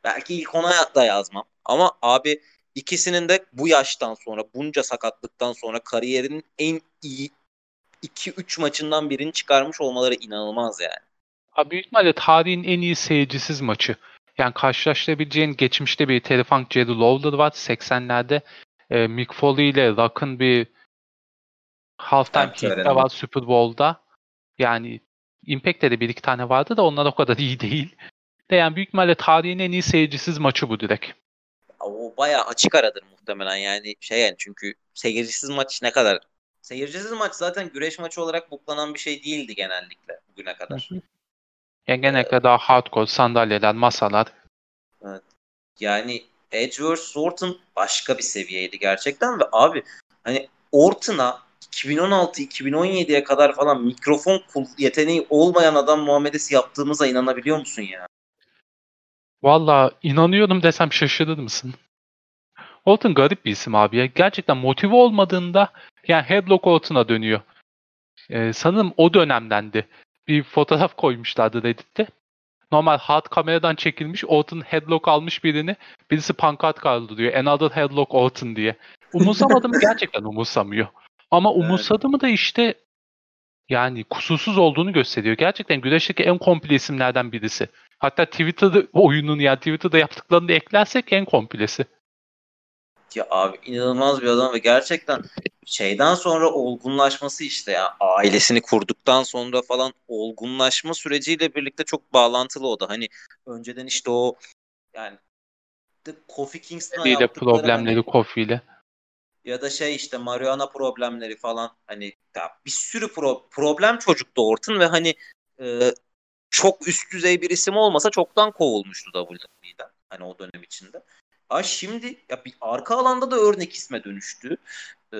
belki ilk ona da yazmam. Ama abi ikisinin de bu yaştan sonra bunca sakatlıktan sonra kariyerinin en iyi 2-3 maçından birini çıkarmış olmaları inanılmaz yani. Abi büyük ihtimalle tarihin en iyi seyircisiz maçı. Yani karşılaştırabileceğin geçmişte bir Terry Funk, Jerry Lawler var 80'lerde. E, Mick Foley ile Rock'ın bir halftime öyle. var Super Bowl'da. Yani Impact'te de bir iki tane vardı da onlar o kadar iyi değil. De yani büyük ihtimalle tarihin en iyi seyircisiz maçı bu direkt. O bayağı açık aradır muhtemelen yani şey yani çünkü seyircisiz maç ne kadar seyircisiz maç zaten güreş maçı olarak buklanan bir şey değildi genellikle bugüne kadar. Yani genellikle daha hardcore sandalyeler, masalar. Yani Edge vs. Orton başka bir seviyeydi gerçekten ve abi hani Orton'a 2016-2017'ye kadar falan mikrofon yeteneği olmayan adam muamelesi yaptığımıza inanabiliyor musun ya? Valla inanıyorum desem şaşırır mısın? Orton garip bir isim abi ya. Gerçekten motive olmadığında yani headlock Orton'a dönüyor. Ee, sanırım o dönemdendi. Bir fotoğraf koymuşlardı Reddit'te. Normal hard kameradan çekilmiş Orton headlock almış birini. Birisi pankart kaldırıyor. Another headlock Orton diye. Umursamadım gerçekten umursamıyor. Ama umursadı mı da işte yani kusursuz olduğunu gösteriyor. Gerçekten güreşteki en komple isimlerden birisi. Hatta Twitter'da oyunun yani Twitter'da yaptıklarını da eklersek en komplesi. Ya abi inanılmaz bir adam ve gerçekten şeyden sonra olgunlaşması işte ya ailesini kurduktan sonra falan olgunlaşma süreciyle birlikte çok bağlantılı o da. Hani önceden işte o yani Kofi Kingston'a yaptıkları problemleri hani, Kofi ile. ya da şey işte marihuana problemleri falan hani ya bir sürü pro- problem çocuktu Orton ve hani e, çok üst düzey bir isim olmasa çoktan kovulmuştu WWE'den hani o dönem içinde. Ha şimdi ya bir arka alanda da örnek isme dönüştü. E,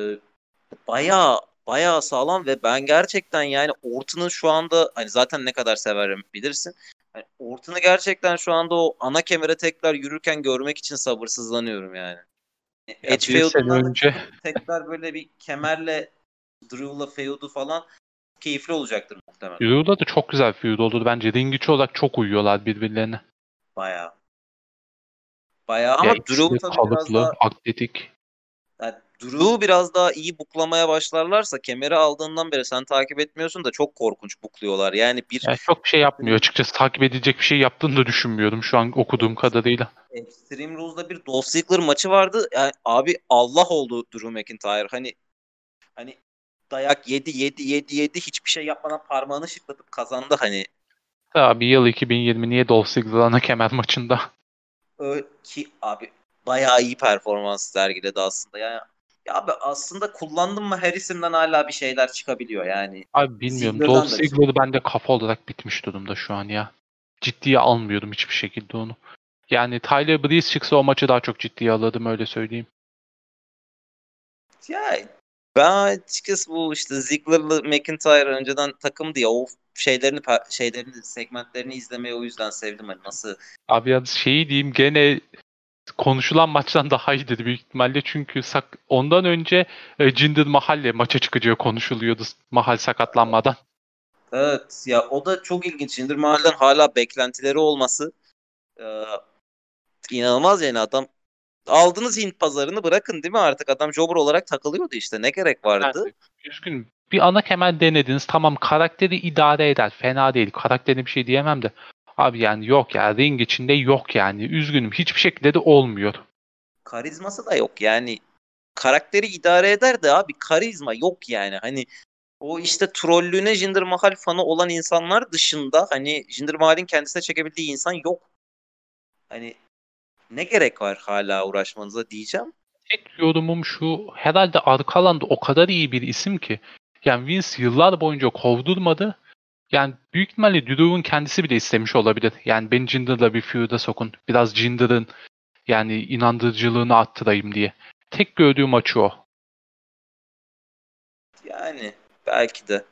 bayağı bayağı sağlam ve ben gerçekten yani Orton'un şu anda hani zaten ne kadar severim bilirsin. Yani Orton'u gerçekten şu anda o ana kemere tekrar yürürken görmek için sabırsızlanıyorum yani. Ya Edge önce- tekrar böyle bir kemerle Drew'la feudu falan keyifli olacaktır muhtemelen. Drew'da da çok güzel feud oldu bence. Ring içi olarak çok uyuyorlar birbirlerine. Bayağı. Bayağı ama Drew tabii biraz kalıplı, daha atletik. yani Drew biraz daha iyi buklamaya başlarlarsa kemeri aldığından beri sen takip etmiyorsun da çok korkunç bukluyorlar. Yani bir Yani çok şey yapmıyor. Açıkçası takip edilecek bir şey yaptığını da düşünmüyorum şu an okuduğum kadarıyla. Extreme Rules'da bir Dolph Ziggler maçı vardı. Yani abi Allah oldu Drew McIntyre. Hani hani dayak yedi yedi yedi yedi hiçbir şey yapmadan parmağını şıklatıp kazandı hani. Abi yıl 2020 niye Dolph Ziggler ana kemer maçında? Ki abi bayağı iyi performans sergiledi aslında. Yani ya abi aslında kullandım mı her isimden hala bir şeyler çıkabiliyor yani. Abi bilmiyorum. Ziggler'dan Dolph. Ziggler bende kafa olarak bitmiş durumda şu an ya. Ciddiye almıyorum hiçbir şekilde onu. Yani Tyler Breeze çıksa o maçı daha çok ciddiye alırdım öyle söyleyeyim. Ya ben açıkçası bu işte Ziggler'lı McIntyre önceden takım diye o şeylerini şeylerini segmentlerini izlemeyi o yüzden sevdim hani nasıl Abi yalnız şeyi diyeyim gene konuşulan maçtan daha iyidir büyük ihtimalle çünkü sak ondan önce e, Jinder Mahal maça çıkacağı konuşuluyordu Mahal sakatlanmadan. Evet ya o da çok ilginç. Jinder Mahal'den hala beklentileri olması e, inanılmaz yani adam aldınız Hint pazarını bırakın değil mi artık adam jobber olarak takılıyordu işte ne gerek vardı? Yani, üzgünüm. Bir ana kemer denediniz. Tamam karakteri idare eder. Fena değil. Karakterine bir şey diyemem de. Abi yani yok ya. Ring içinde yok yani. Üzgünüm. Hiçbir şekilde de olmuyor. Karizması da yok yani karakteri idare eder de abi karizma yok yani hani o işte trollüğüne Jinder Mahal fanı olan insanlar dışında hani Jinder Mahal'in kendisine çekebildiği insan yok. Hani ne gerek var hala uğraşmanıza diyeceğim. tek yorumum şu. Herhalde arka alanda o kadar iyi bir isim ki. Yani Vince yıllar boyunca kovdurmadı. Yani büyük ihtimalle Drew'un kendisi bile istemiş olabilir. Yani beni Jinder'la bir feud'a sokun. Biraz Jinder'ın yani inandırıcılığını arttırayım diye. Tek gördüğüm maçı o. Yani belki de.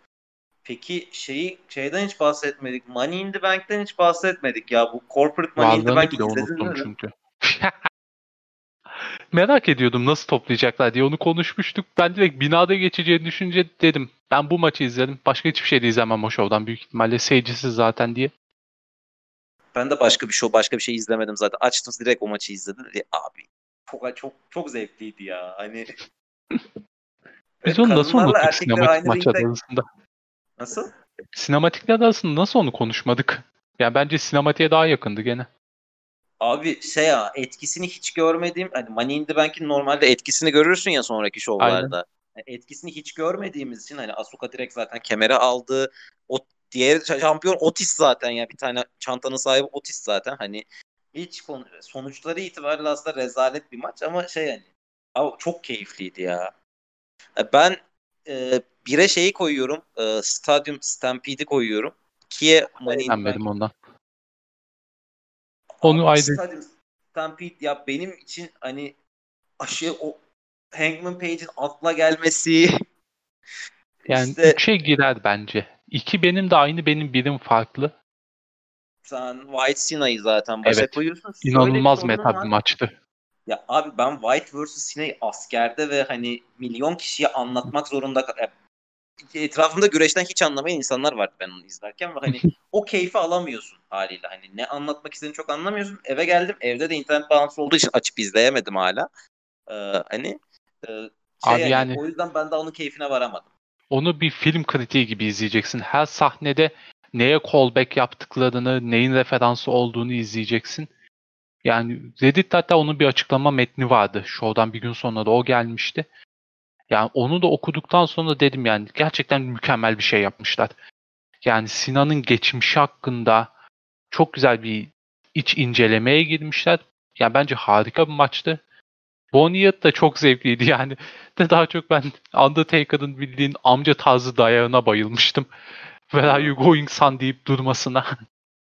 Peki şeyi şeyden hiç bahsetmedik. Money in the Bank'ten hiç bahsetmedik ya. Bu Corporate Money in the Bank'i izledin mi? çünkü. Merak ediyordum nasıl toplayacaklar diye onu konuşmuştuk. Ben direkt binada geçeceğini düşünce dedim. Ben bu maçı izledim. Başka hiçbir şey de izlemem o şovdan büyük ihtimalle. Seyircisiz zaten diye. Ben de başka bir show, başka bir şey izlemedim zaten. Açtım direkt o maçı izledim. Dedi, abi çok çok çok zevkliydi ya. Hani Biz onu nasıl unuttuk sinematik maçlar arasında? Nasıl? Sinematikler arasında nasıl onu konuşmadık? Yani bence sinematiğe daha yakındı gene. Abi şey ya etkisini hiç görmediğim hani Money in the Bank'in normalde etkisini görürsün ya sonraki şovlarda. Aynen. etkisini hiç görmediğimiz için hani Asuka direkt zaten kemere aldı. O diğer şampiyon Otis zaten ya bir tane çantanın sahibi Otis zaten hani hiç konu, sonuçları itibariyle aslında rezalet bir maç ama şey yani abi çok keyifliydi ya. Ben e, bire şeyi koyuyorum. E, Stadyum Stampede'i koyuyorum. Kiye Money in the Bank. ondan. Onu ayrı. Stampede ya benim için hani aşı o Hangman Page'in atla gelmesi yani işte, üçe girer bence. İki benim de aynı benim birim farklı. Sen White Sina'yı zaten başa evet. koyuyorsun. İnanılmaz meta bir maçtı. Ya abi ben White vs. Sina'yı askerde ve hani milyon kişiye anlatmak zorunda etrafımda güreşten hiç anlamayan insanlar vardı ben onu izlerken ve hani o keyfi alamıyorsun haliyle. Hani ne anlatmak istediğini çok anlamıyorsun. Eve geldim. Evde de internet bağlantısı olduğu için açıp izleyemedim hala. Ee, hani e, şey Abi yani, yani o yüzden ben de onun keyfine varamadım. Onu bir film kritiği gibi izleyeceksin. Her sahnede neye callback yaptıklarını, neyin referansı olduğunu izleyeceksin. Yani Reddit'te hatta onun bir açıklama metni vardı. Show'dan bir gün sonra da o gelmişti. Yani onu da okuduktan sonra dedim yani gerçekten mükemmel bir şey yapmışlar. Yani Sinan'ın geçmişi hakkında çok güzel bir iç incelemeye girmişler. Yani bence harika bir maçtı. Bonniet da çok zevkliydi yani. De daha çok ben Undertaker'ın bildiğin amca tarzı dayağına bayılmıştım. Where are you going son deyip durmasına.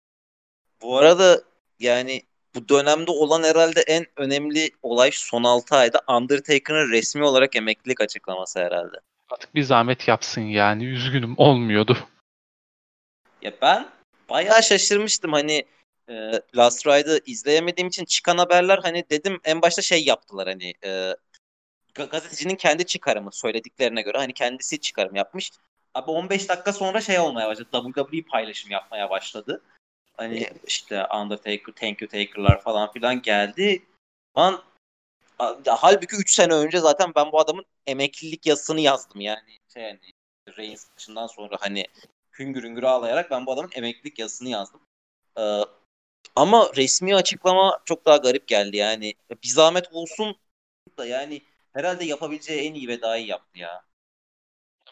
Bu arada yani bu dönemde olan herhalde en önemli olay son 6 ayda Undertaker'ın resmi olarak emeklilik açıklaması herhalde. Artık bir zahmet yapsın yani. Üzgünüm olmuyordu. Ya ben bayağı şaşırmıştım hani e, Last Ride'ı izleyemediğim için çıkan haberler hani dedim en başta şey yaptılar hani e, gazetecinin kendi çıkarımı söylediklerine göre hani kendisi çıkarım yapmış. Abi 15 dakika sonra şey olmaya başladı. WWE paylaşım yapmaya başladı. Hani işte Undertaker, Thank You Taker'lar falan filan geldi. Lan halbuki 3 sene önce zaten ben bu adamın emeklilik yazısını yazdım yani. Şey yani Reigns dışından sonra hani hüngür hüngür ağlayarak ben bu adamın emeklilik yazısını yazdım. Ee, ama resmi açıklama çok daha garip geldi yani. Bir zahmet olsun da yani herhalde yapabileceği en iyi ve daha iyi yaptı ya.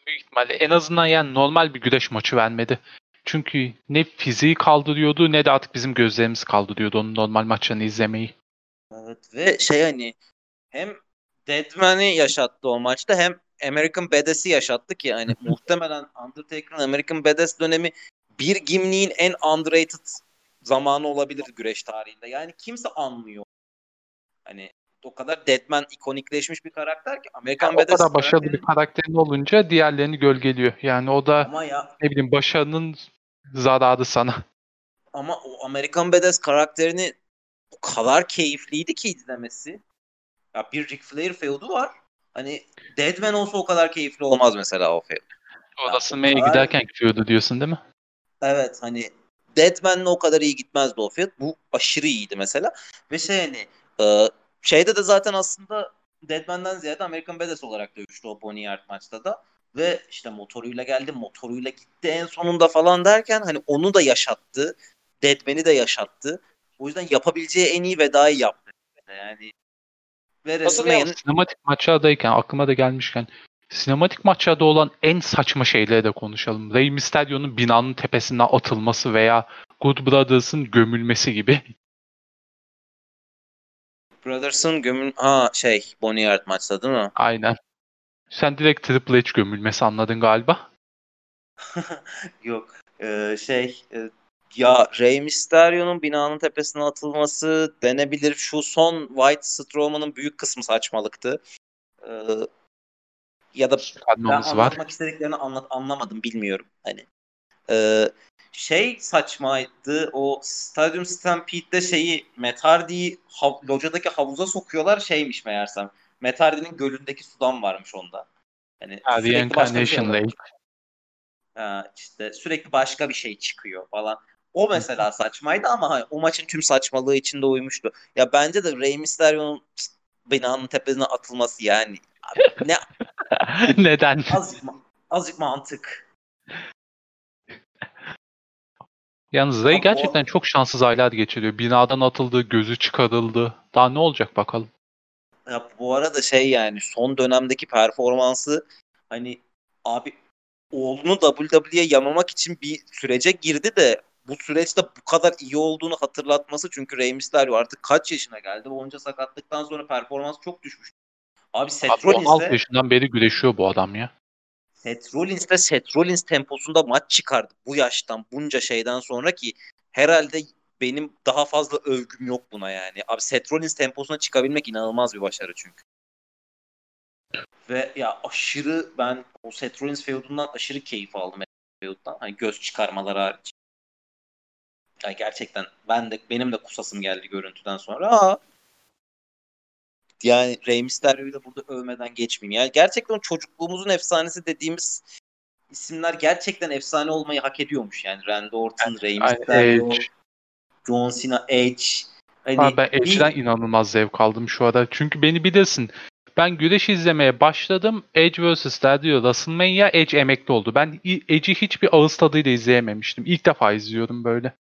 Büyük ihtimalle en azından yani normal bir güreş maçı vermedi. Çünkü ne fiziği kaldırıyordu ne de artık bizim gözlerimiz kaldırıyordu onun normal maçlarını izlemeyi. Evet ve şey hani hem Deadman'i yaşattı o maçta hem American Badass'i yaşattı ki hani muhtemelen Undertaker'ın American Badass dönemi bir gimliğin en underrated zamanı olabilir güreş tarihinde. Yani kimse anlıyor. Hani o kadar Deadman ikonikleşmiş bir karakter ki Amerikan ya, Badass o kadar başarılı karakterin... bir karakterin olunca diğerlerini gölgeliyor. Yani o da Ama ya, ne bileyim başarının zararı sana. Ama o Amerikan Badass karakterini o kadar keyifliydi ki izlemesi. Ya bir Ric Flair feud'u var. Hani Deadman olsa o kadar keyifli olmaz mesela o feud. O da sınmaya kadar... giderken feud'u diyorsun değil mi? Evet hani Deadman'le o kadar iyi gitmezdi o feud. Bu aşırı iyiydi mesela. Ve şey hani e, şeyde de zaten aslında Deadman'den ziyade American Badass olarak dövüştü o Bonnie Yard maçta da. Ve işte motoruyla geldi, motoruyla gitti en sonunda falan derken hani onu da yaşattı. Deadman'i de yaşattı. O yüzden yapabileceği en iyi vedayı yaptı. Yani ve WrestleMania'nın sinematik maçlardayken aklıma da gelmişken sinematik maçlarda olan en saçma şeyleri de konuşalım. Rey Mysterio'nun binanın tepesinden atılması veya Good Brothers'ın gömülmesi gibi. Brothers'ın gömül... Ha şey Boneyard maçta değil mi? Aynen. Sen direkt Triple H gömülmesi anladın galiba. Yok. Ee, şey e, ya Rey Mysterio'nun binanın tepesine atılması denebilir. Şu son White Strowman'ın büyük kısmı saçmalıktı. Ee, ya da ben var. anlatmak istediklerini anlat anlamadım bilmiyorum. Hani e, şey saçmaydı. O Stadium Stampede'de şeyi Metardi'yi hav- locadaki havuza sokuyorlar şeymiş meğersem. Metardi'nin gölündeki sudan varmış onda. Ha, sürekli başka bir şey Reincarnation oluyor. Lake. Ha, işte sürekli başka bir şey çıkıyor falan. O mesela saçmaydı ama hani o maçın tüm saçmalığı içinde uymuştu. Ya bence de Rey Mysterio'nun binanın tepesine atılması yani abi ne Neden? azıcık, azıcık mantık. Yalnız Ray Abi o- gerçekten çok şanssız aylar geçiriyor. Binadan atıldı, gözü çıkarıldı. Daha ne olacak bakalım. Ya bu arada şey yani son dönemdeki performansı hani abi oğlunu WWE'ye yamamak için bir sürece girdi de bu süreçte bu kadar iyi olduğunu hatırlatması çünkü Rey Mysterio artık kaç yaşına geldi onca sakatlıktan sonra performans çok düşmüş. Abi Seth Abi 16 Rollins'e yaşından beri güreşiyor bu adam ya. Seth Rollins'te Seth Rollins temposunda maç çıkardı bu yaştan bunca şeyden sonra ki herhalde benim daha fazla övgüm yok buna yani. Abi Seth Rollins temposuna çıkabilmek inanılmaz bir başarı çünkü. Ve ya aşırı ben o Seth Rollins feudundan aşırı keyif aldım feuddan. Hani göz çıkarmaları hariç. Yani gerçekten ben de benim de kusasım geldi görüntüden sonra. Aa, yani Rey Mysterio'yu da burada övmeden geçmeyeyim. Yani gerçekten çocukluğumuzun efsanesi dediğimiz isimler gerçekten efsane olmayı hak ediyormuş. Yani Randy Orton, Rey Mysterio, Edge. John Cena, Edge. Hani Abi ben bir- Edge'den inanılmaz zevk aldım şu ara. Çünkü beni bilirsin. Ben güreş izlemeye başladım. Edge vs. Daddy WrestleMania Edge emekli oldu. Ben Edge'i hiçbir ağız tadıyla izleyememiştim. İlk defa izliyorum böyle.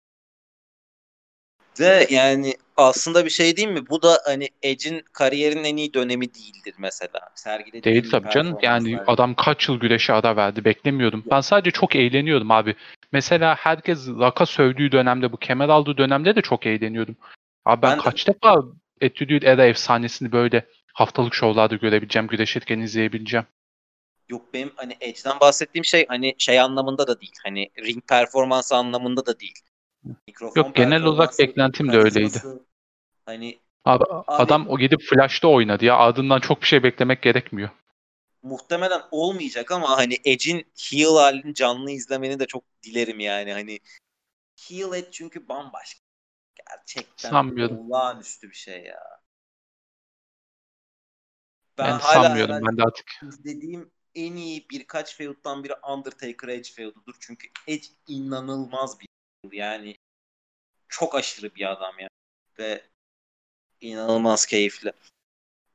de yani aslında bir şey değil mi? Bu da hani Edge'in kariyerinin en iyi dönemi değildir mesela. Sergilediği Değil tabii canım. Yani adam kaç yıl güreşe ara verdi beklemiyordum. Ben sadece çok eğleniyordum abi. Mesela herkes Rock'a sövdüğü dönemde bu kemer aldığı dönemde de çok eğleniyordum. Abi ben, Ben de- kaç defa Attitude Era efsanesini böyle haftalık şovlarda görebileceğim, güreşirken izleyebileceğim. Yok benim hani Edge'den bahsettiğim şey hani şey anlamında da değil. Hani ring performansı anlamında da değil. Mikrofon Yok, genel olarak beklentim de öyleydi. Hani Abi, adam o gidip Flash'ta oynadı ya. Ardından çok bir şey beklemek gerekmiyor. Muhtemelen olmayacak ama hani Edge'in heel halini canlı izlemeni de çok dilerim yani. Hani heel Edge çünkü bambaşka. Gerçekten Sanmıyorum. olağanüstü bir şey ya. Ben, hala sanmıyorum. Ben de artık izlediğim en iyi birkaç feud'dan biri Undertaker Edge feud'udur. Çünkü Edge inanılmaz bir feud. Yani çok aşırı bir adam ya. Ve inanılmaz keyifli.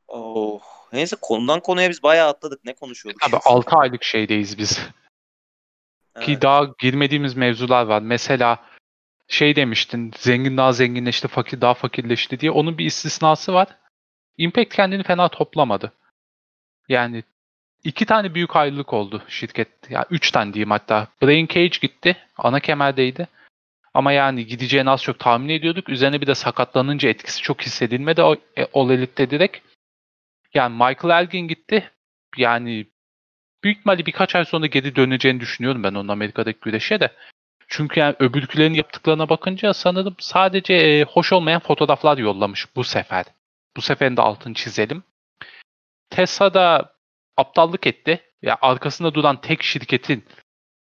Oh. Neyse konudan konuya biz bayağı atladık. Ne konuşuyorduk? abi 6 aylık şeydeyiz biz. Ki Evet. daha girmediğimiz mevzular var. Mesela şey demiştin zengin daha zenginleşti, fakir daha fakirleşti diye. Onun bir istisnası var. Impact kendini fena toplamadı. Yani iki tane büyük ayrılık oldu şirket. Ya yani üç tane diyeyim hatta. Brain Cage gitti. Ana kemerdeydi. Ama yani gideceğini az çok tahmin ediyorduk. Üzerine bir de sakatlanınca etkisi çok hissedilmedi. O, e, Elite'de direkt. Yani Michael Elgin gitti. Yani büyük ihtimalle birkaç ay sonra geri döneceğini düşünüyorum ben onun Amerika'daki güreşe de. Çünkü yani öbürkülerin yaptıklarına bakınca sanırım sadece e, hoş olmayan fotoğraflar yollamış bu sefer. Bu seferin de altını çizelim. Tesla da aptallık etti. Ya arkasında duran tek şirketin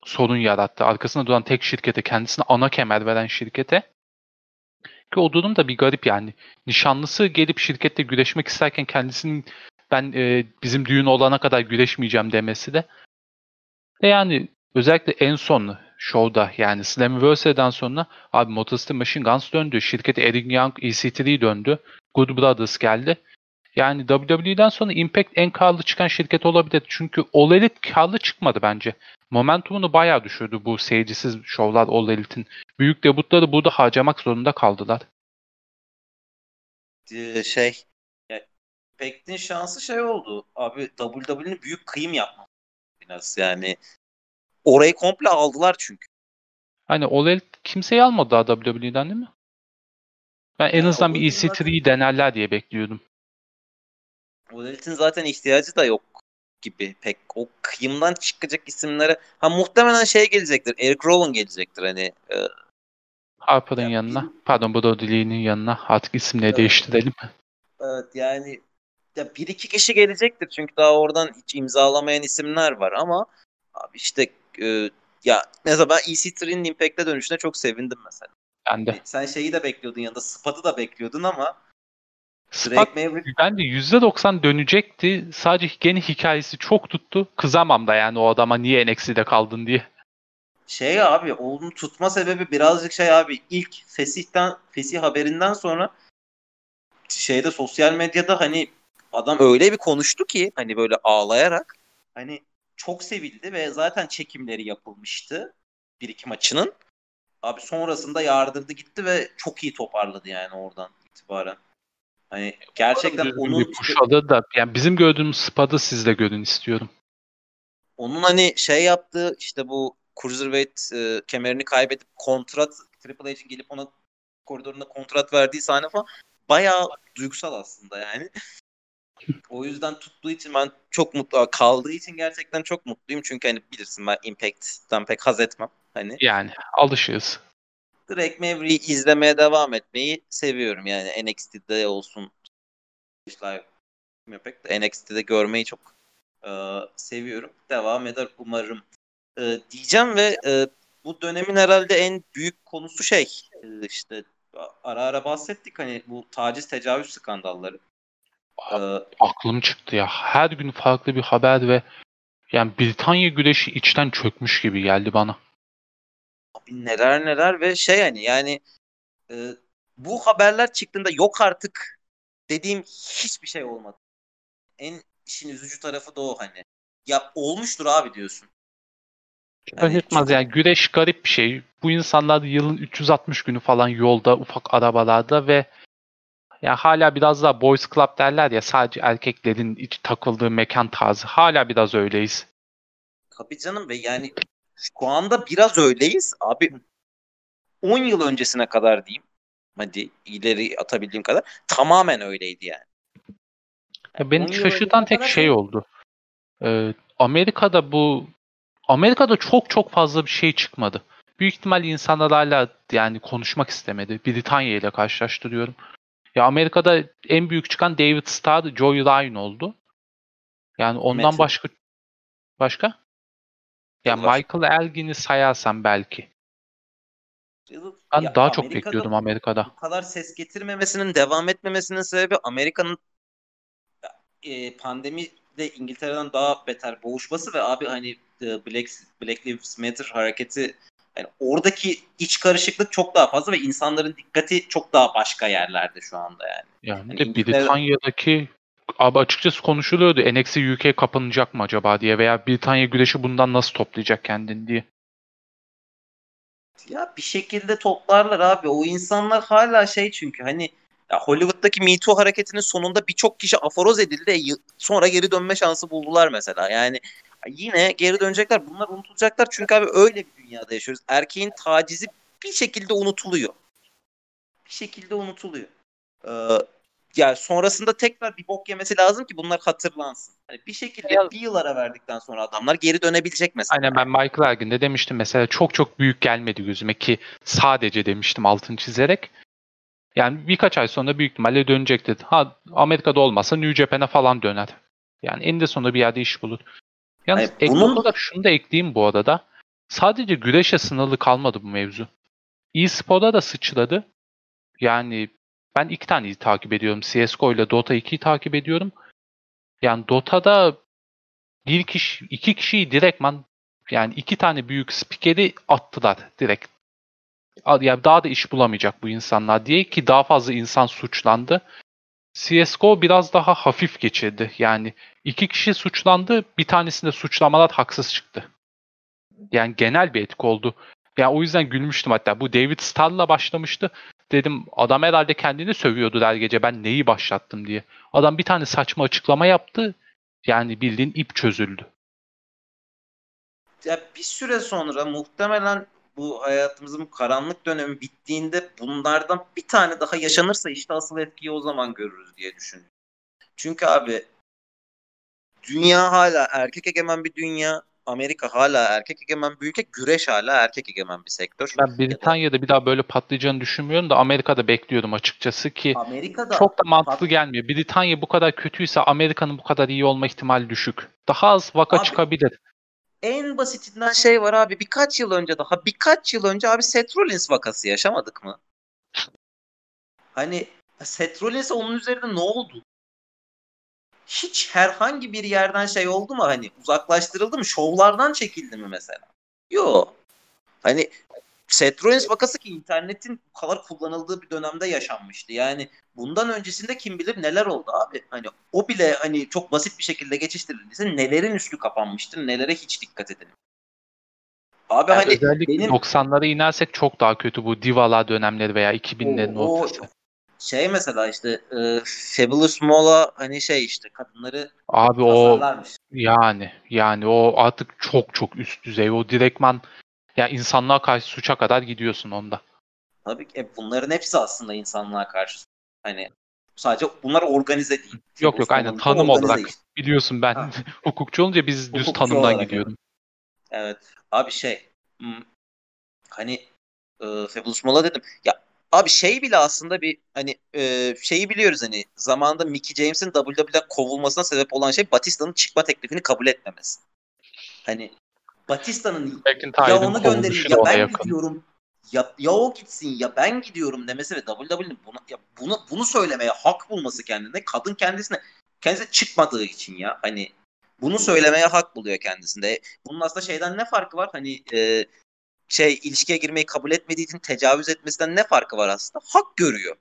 sorun yarattı. Arkasında duran tek şirkete, kendisine ana kemer veren şirkete. Ki o durum da bir garip yani. Nişanlısı gelip şirkette güreşmek isterken kendisinin ben e, bizim düğün olana kadar güreşmeyeceğim demesi de. Ve yani özellikle en son show'da yani Slammiversary'den sonra abi Motor Machine Guns döndü. Şirketi Eric Young, EC3 döndü. Good Brothers geldi. Yani WWE'den sonra Impact en karlı çıkan şirket olabilir. Çünkü All Elite karlı çıkmadı bence. Momentumunu bayağı düşürdü bu seyircisiz şovlar All Elite'in. Büyük debutları burada harcamak zorunda kaldılar. Ee, şey Impact'in şansı şey oldu. Abi WWE'nin büyük kıyım yapması biraz yani. Orayı komple aldılar çünkü. Hani All Elite kimseyi almadı daha WWE'den değil mi? Ben en Yani azından bir yüzden EC3'yi denerler diye bekliyordum. Odelit'in zaten ihtiyacı da yok gibi pek o kıyımdan çıkacak isimlere ha muhtemelen şey gelecektir Eric Rowan gelecektir hani e, Harper'ın Ya yanına. Pardon Brodley'nin yanına. Artık isimleri Evet. değiştirelim. evet yani ya bir iki kişi gelecektir çünkü daha oradan hiç imzalamayan isimler var ama abi işte e, ya mesela ben EC3'nin Impact'e dönüşüne çok sevindim mesela. Ben de. Sen şeyi de bekliyordun yanında Spat'ı da bekliyordun ama Maverick bence %90 dönecekti. Sadece gene hikayesi çok tuttu. Kızamam da yani o adama niye NXT'de kaldın diye. Şey abi onun tutma sebebi birazcık şey abi ilk Fesih'ten Fesih haberinden sonra şeyde sosyal medyada hani adam öyle bir konuştu ki hani böyle ağlayarak hani çok sevildi ve zaten çekimleri yapılmıştı bir iki maçının. Abi sonrasında yardırdı gitti ve çok iyi toparladı yani oradan itibaren. Hani gerçekten Düzgün onun bir alır da yani bizim gördüğümüz Spat'ı siz de görün istiyorum. onun hani şey yaptığı işte bu Cruiserweight e, kemerini kaybedip kontrat Triple H'in gelip ona koridorunda kontrat verdiği sahne falan bayağı duygusal aslında yani. o yüzden tuttuğu için ben çok mutlu kaldığı için gerçekten çok mutluyum çünkü hani bilirsin ben Impact'ten pek haz etmem. Hani Yani alışığız. Maverick'i izlemeye devam etmeyi seviyorum yani NXT'de olsun live Impact NXT'de görmeyi çok e, seviyorum. Devam eder umarım. E, diyeceğim ve e, bu dönemin herhalde en büyük konusu şey e, işte ara ara bahsettik hani bu taciz tecavüz skandalları. E, Aklım çıktı ya. Her gün farklı bir haber ve yani Britanya güreşi içten çökmüş gibi geldi bana. Abi neler neler ve şey hani yani e, bu haberler çıktığında yok artık dediğim hiçbir şey olmadı. En işin üzücü tarafı da o hani. Ya olmuştur abi diyorsun. Hani Şaşırtmaz çünkü- yani güreş garip bir şey. Bu insanlar yılın 360 günü falan yolda ufak arabalarda ve ya hala biraz daha boys club derler ya sadece erkeklerin iç takıldığı mekan tarzı. Hala biraz öyleyiz. Tabii canım ve yani şu anda biraz öyleyiz. Abi 10 yıl öncesine kadar diyeyim. Hadi ileri atabildiğim kadar. Tamamen öyleydi yani. Ya 10 beni şaşırtan tek şey çok- oldu. Ee, Amerika'da bu Amerika'da çok çok fazla bir şey çıkmadı. Büyük ihtimalle insanlar hala yani konuşmak istemedi. Britanya ile karşılaştırıyorum. Ya Amerika'da en büyük çıkan David Starr, Joey Ryan oldu. Yani ondan Metin. başka başka? Ya Var. Michael Elgin'i sayarsam belki. Ben Ya daha çok Amerika'da bekliyordum Amerika'da. bu kadar ses getirmemesinin devam etmemesinin sebebi Amerika'nın e, pandemide İngiltere'den daha beter boğuşması ve abi hani e, Black, Black Lives Matter hareketi yani oradaki iç karışıklık çok daha fazla ve insanların dikkati çok daha başka yerlerde şu anda yani. Yani Hani de İngiltere- Britanya'daki abi açıkçası konuşuluyordu NXT UK kapanacak mı acaba diye veya Britanya güreşi bundan nasıl toplayacak kendini diye. Ya bir şekilde toplarlar abi. O insanlar hala şey çünkü hani ya Hollywood'daki Me Too hareketinin sonunda birçok kişi aforoz edildi. Sonra geri dönme şansı buldular mesela. Yani yine geri dönecekler. Bunlar unutulacaklar. Çünkü abi öyle bir dünyada yaşıyoruz. Erkeğin tacizi bir şekilde unutuluyor. Bir şekilde unutuluyor. Ee, yani sonrasında tekrar bir bok yemesi lazım ki bunlar hatırlansın. Hani bir şekilde Ya- bir yıl ara verdikten sonra adamlar geri dönebilecek mesela. Aynen ben Michael Elgin'de demiştim mesela çok çok büyük gelmedi gözüme ki sadece demiştim altını çizerek. Yani birkaç ay sonra büyük ihtimalle dönecek dedi. Ha Amerika'da olmasa New Japan'a falan döner. Yani eninde sonunda bir yerde iş bulur. Yalnız Hayır, bunun- olarak şunu da ekleyeyim bu arada. Sadece güreşe sınırlı kalmadı bu mevzu. E-spor'a da sıçradı. Yani ben iki taneyi takip ediyorum. CSGO ile Dota 2'yi takip ediyorum. Yani Dota'da bir kişi, iki kişiyi direktman yani iki tane büyük spikeri attılar direkt. Yani daha da iş bulamayacak bu insanlar diye ki daha fazla insan suçlandı. CSGO biraz daha hafif geçirdi. Yani iki kişi suçlandı, bir tanesinde suçlamalar haksız çıktı. Yani genel bir etki oldu. Yani o yüzden gülmüştüm hatta. Bu David Starr'la başlamıştı. Dedim adam herhalde kendini sövüyordu her gece ben neyi başlattım diye. Adam bir tane saçma açıklama yaptı. Yani bildiğin ip çözüldü. ya bir süre sonra muhtemelen bu hayatımızın karanlık dönemi bittiğinde bunlardan bir tane daha yaşanırsa işte asıl etkiyi o zaman görürüz diye düşünüyorum. Çünkü abi dünya hala erkek egemen bir dünya. Amerika hala erkek egemen bir ülke. Güreş hala erkek egemen bir sektör. Ben Britanya'da bir daha böyle patlayacağını düşünmüyorum da Amerika'da bekliyordum açıkçası ki Amerika'da çok da mantıklı pat... gelmiyor. Britanya bu kadar kötüyse Amerika'nın bu kadar iyi olma ihtimali düşük. Daha az vaka abi, çıkabilir. En basitinden şey var abi birkaç yıl önce daha birkaç yıl önce abi Seth Rollins vakası yaşamadık mı? Hani Seth Rollins'e onun üzerinde ne oldu? Hiç herhangi bir yerden şey oldu mu hani uzaklaştırıldı mı? Şovlardan çekildi mi mesela? Yok. Hani Seth Rollins vakası ki internetin bu kadar kullanıldığı bir dönemde yaşanmıştı. Yani bundan öncesinde kim bilir neler oldu abi. Hani o bile hani çok basit bir şekilde geçiştirildiyse nelerin üstü kapanmıştır, nelere hiç dikkat edin. Abi yani hani özellikle benim 90'lara inersek çok daha kötü bu Divala dönemleri veya 2000'lerin ortası şey mesela işte e, Fabulous Mola hani şey işte kadınları Abi o yani yani o artık çok çok üst düzey. O direktman ya yani insanlığa karşı suça kadar gidiyorsun onda. Tabii ki e, bunların hepsi aslında insanlığa karşı. Hani sadece bunlar organize değil. Yok yok aynen tanım olarak işte. biliyorsun ben hukukçu olunca biz hukukçu düz tanımdan gidiyordum. Evet. Abi şey hani e, Fabulous Mola dedim. Ya Abi şey bile aslında bir hani e, şeyi biliyoruz hani zamanında Mickey James'in WWE'den kovulmasına sebep olan şey Batista'nın çıkma teklifini kabul etmemesi. Hani Batista'nın ya onu göndereyim ya ben yakın. gidiyorum ya, ya o gitsin ya ben gidiyorum demesi ve WWE'nin buna, ya bunu, bunu söylemeye hak bulması kendine kadın kendisine kendisine çıkmadığı için ya hani bunu söylemeye hak buluyor kendisinde. Bunun aslında şeyden ne farkı var? Hani e, şey ilişkiye girmeyi kabul etmediği için tecavüz etmesinden ne farkı var aslında? Hak görüyor.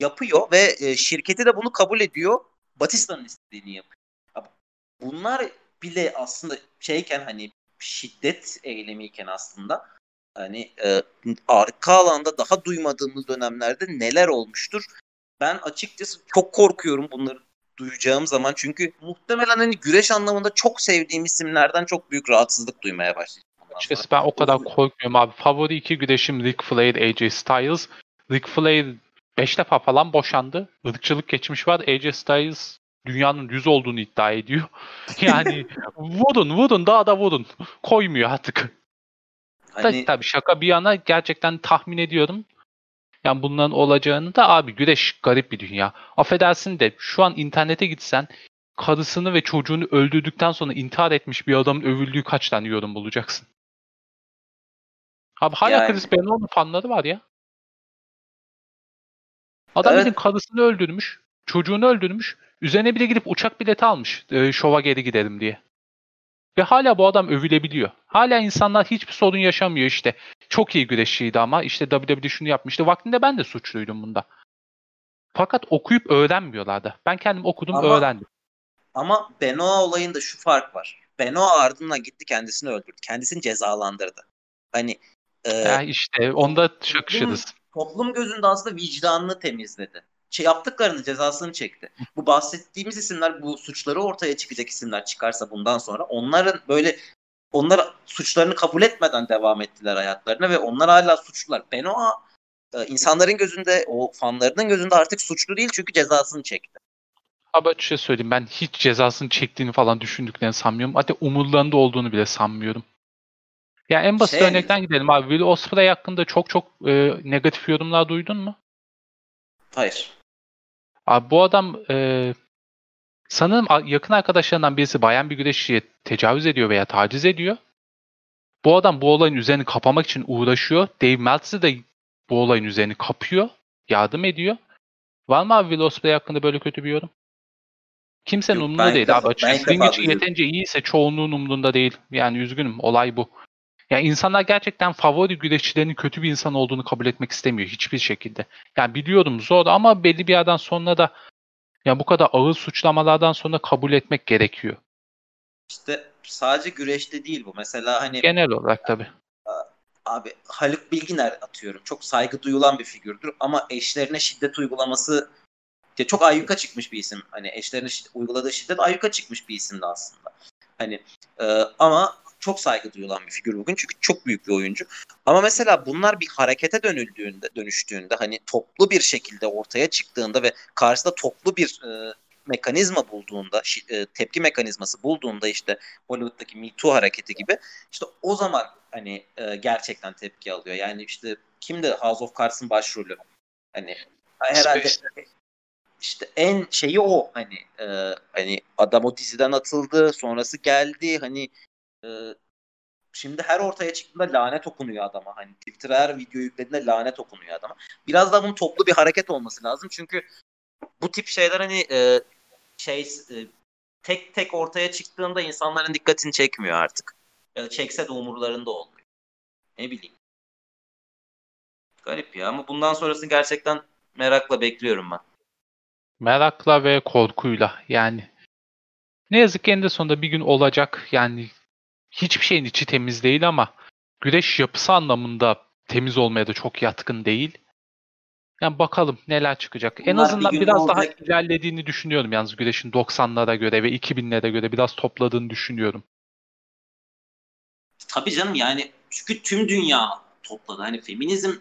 Yapıyor ve e, şirketi de bunu kabul ediyor. Batista'nın istediğini yapıyor. bunlar bile aslında şeyken hani şiddet eylemiyken aslında hani e, arka alanda daha duymadığımız dönemlerde neler olmuştur? Ben açıkçası çok korkuyorum bunları duyacağım zaman çünkü muhtemelen hani güreş anlamında çok sevdiğim isimlerden çok büyük rahatsızlık duymaya başlayacağım. Açıkçası ben o kadar korkmuyorum abi. Favori iki güreşim Ric Flair, AJ Styles. Ric Flair 5 defa falan boşandı. Irkçılık geçmiş var. AJ Styles dünyanın yüz olduğunu iddia ediyor. Yani vurun vurun daha da vurun. Koymuyor artık. Hani... Tabii, tabii şaka bir yana gerçekten tahmin ediyorum. Yani bunların olacağını da abi güreş garip bir dünya. Affedersin de şu an internete gitsen karısını ve çocuğunu öldürdükten sonra intihar etmiş bir adamın övüldüğü kaç tane yorum bulacaksın? Abi hala yani... Chris Benoit'un fanları var ya. Adam evet. karısını öldürmüş, çocuğunu öldürmüş, üzerine bile gidip uçak bileti almış e, şova geri gidelim diye. Ve hala bu adam övülebiliyor. Hala insanlar hiçbir sorun yaşamıyor işte. Çok iyi güreşçiydi ama işte WWE şunu yapmıştı. Vaktinde ben de suçluydum bunda. Fakat okuyup öğrenmiyorlardı. Ben kendim okudum ama, öğrendim. Ama Benoit olayında şu fark var. Benoit ardından gitti kendisini öldürdü. Kendisini cezalandırdı. Hani e, ya işte onda çakışırız. Toplum, toplum gözünde aslında vicdanını temizledi. Şey, yaptıklarını cezasını çekti. Bu bahsettiğimiz isimler bu suçları ortaya çıkacak isimler çıkarsa bundan sonra onların böyle onlar suçlarını kabul etmeden devam ettiler hayatlarına ve onlar hala suçlular. Benoit e, insanların gözünde o fanlarının gözünde artık suçlu değil çünkü cezasını çekti. Abi şey söyleyeyim ben hiç cezasını çektiğini falan düşündüklerini sanmıyorum. Hatta umurlarında olduğunu bile sanmıyorum. Ya en basit şey, örnekten gidelim abi. Will Ospreay hakkında çok çok e, negatif yorumlar duydun mu? Hayır. Abi bu adam e, sanırım yakın arkadaşlarından birisi bayan bir güreşçiye tecavüz ediyor veya taciz ediyor. Bu adam bu olayın üzerini kapamak için uğraşıyor. Dave Meltzer de bu olayın üzerini kapıyor. Yardım ediyor. Var mı abi Will Ospreay hakkında böyle kötü bir yorum? Kimsenin Yok, umurunda değil abi açıkçası. Ring için yeterince iyiyse çoğunluğun umurunda değil. Yani üzgünüm olay bu. Yani insanlar gerçekten favori güreşçilerinin kötü bir insan olduğunu kabul etmek istemiyor hiçbir şekilde. Yani biliyorum zor ama belli bir yerden sonra da yani bu kadar ağır suçlamalardan sonra kabul etmek gerekiyor. İşte sadece güreşte değil bu. Mesela hani genel olarak tabii. Abi Haluk Bilginer atıyorum. Çok saygı duyulan bir figürdür ama eşlerine şiddet uygulaması ya çok ayyuka çıkmış bir isim. Hani eşlerine şiddet, uyguladığı şiddet ayyuka çıkmış bir isimdi aslında. Hani e, ama çok saygı duyulan bir figür bugün çünkü çok büyük bir oyuncu. Ama mesela bunlar bir harekete dönüldüğünde, dönüştüğünde hani toplu bir şekilde ortaya çıktığında ve karşısında toplu bir e, mekanizma bulduğunda, e, tepki mekanizması bulduğunda işte Hollywood'daki Me Too hareketi gibi işte o zaman hani e, gerçekten tepki alıyor. Yani işte kimdi House of Cards'ın başrolü? Hani herhalde işte en şeyi o hani e, hani adam o diziden atıldı sonrası geldi hani e, şimdi her ortaya çıktığında lanet okunuyor adama. Hani Twitter'a her video yüklediğinde lanet okunuyor adama. Biraz da bunun toplu bir hareket olması lazım. Çünkü bu tip şeyler hani e, şey e, tek tek ortaya çıktığında insanların dikkatini çekmiyor artık. Ya da çekse de umurlarında olmuyor. Ne bileyim. Garip ya ama bundan sonrasını gerçekten merakla bekliyorum ben. Merakla ve korkuyla yani. Ne yazık ki en sonunda bir gün olacak. Yani hiçbir şeyin içi temiz değil ama güreş yapısı anlamında temiz olmaya da çok yatkın değil. Yani bakalım neler çıkacak. Bunlar en azından bir biraz olacak. daha ilerlediğini düşünüyorum yalnız güreşin 90'lara göre ve 2000'lere göre biraz topladığını düşünüyorum. Tabii canım yani çünkü tüm dünya topladı. Hani feminizm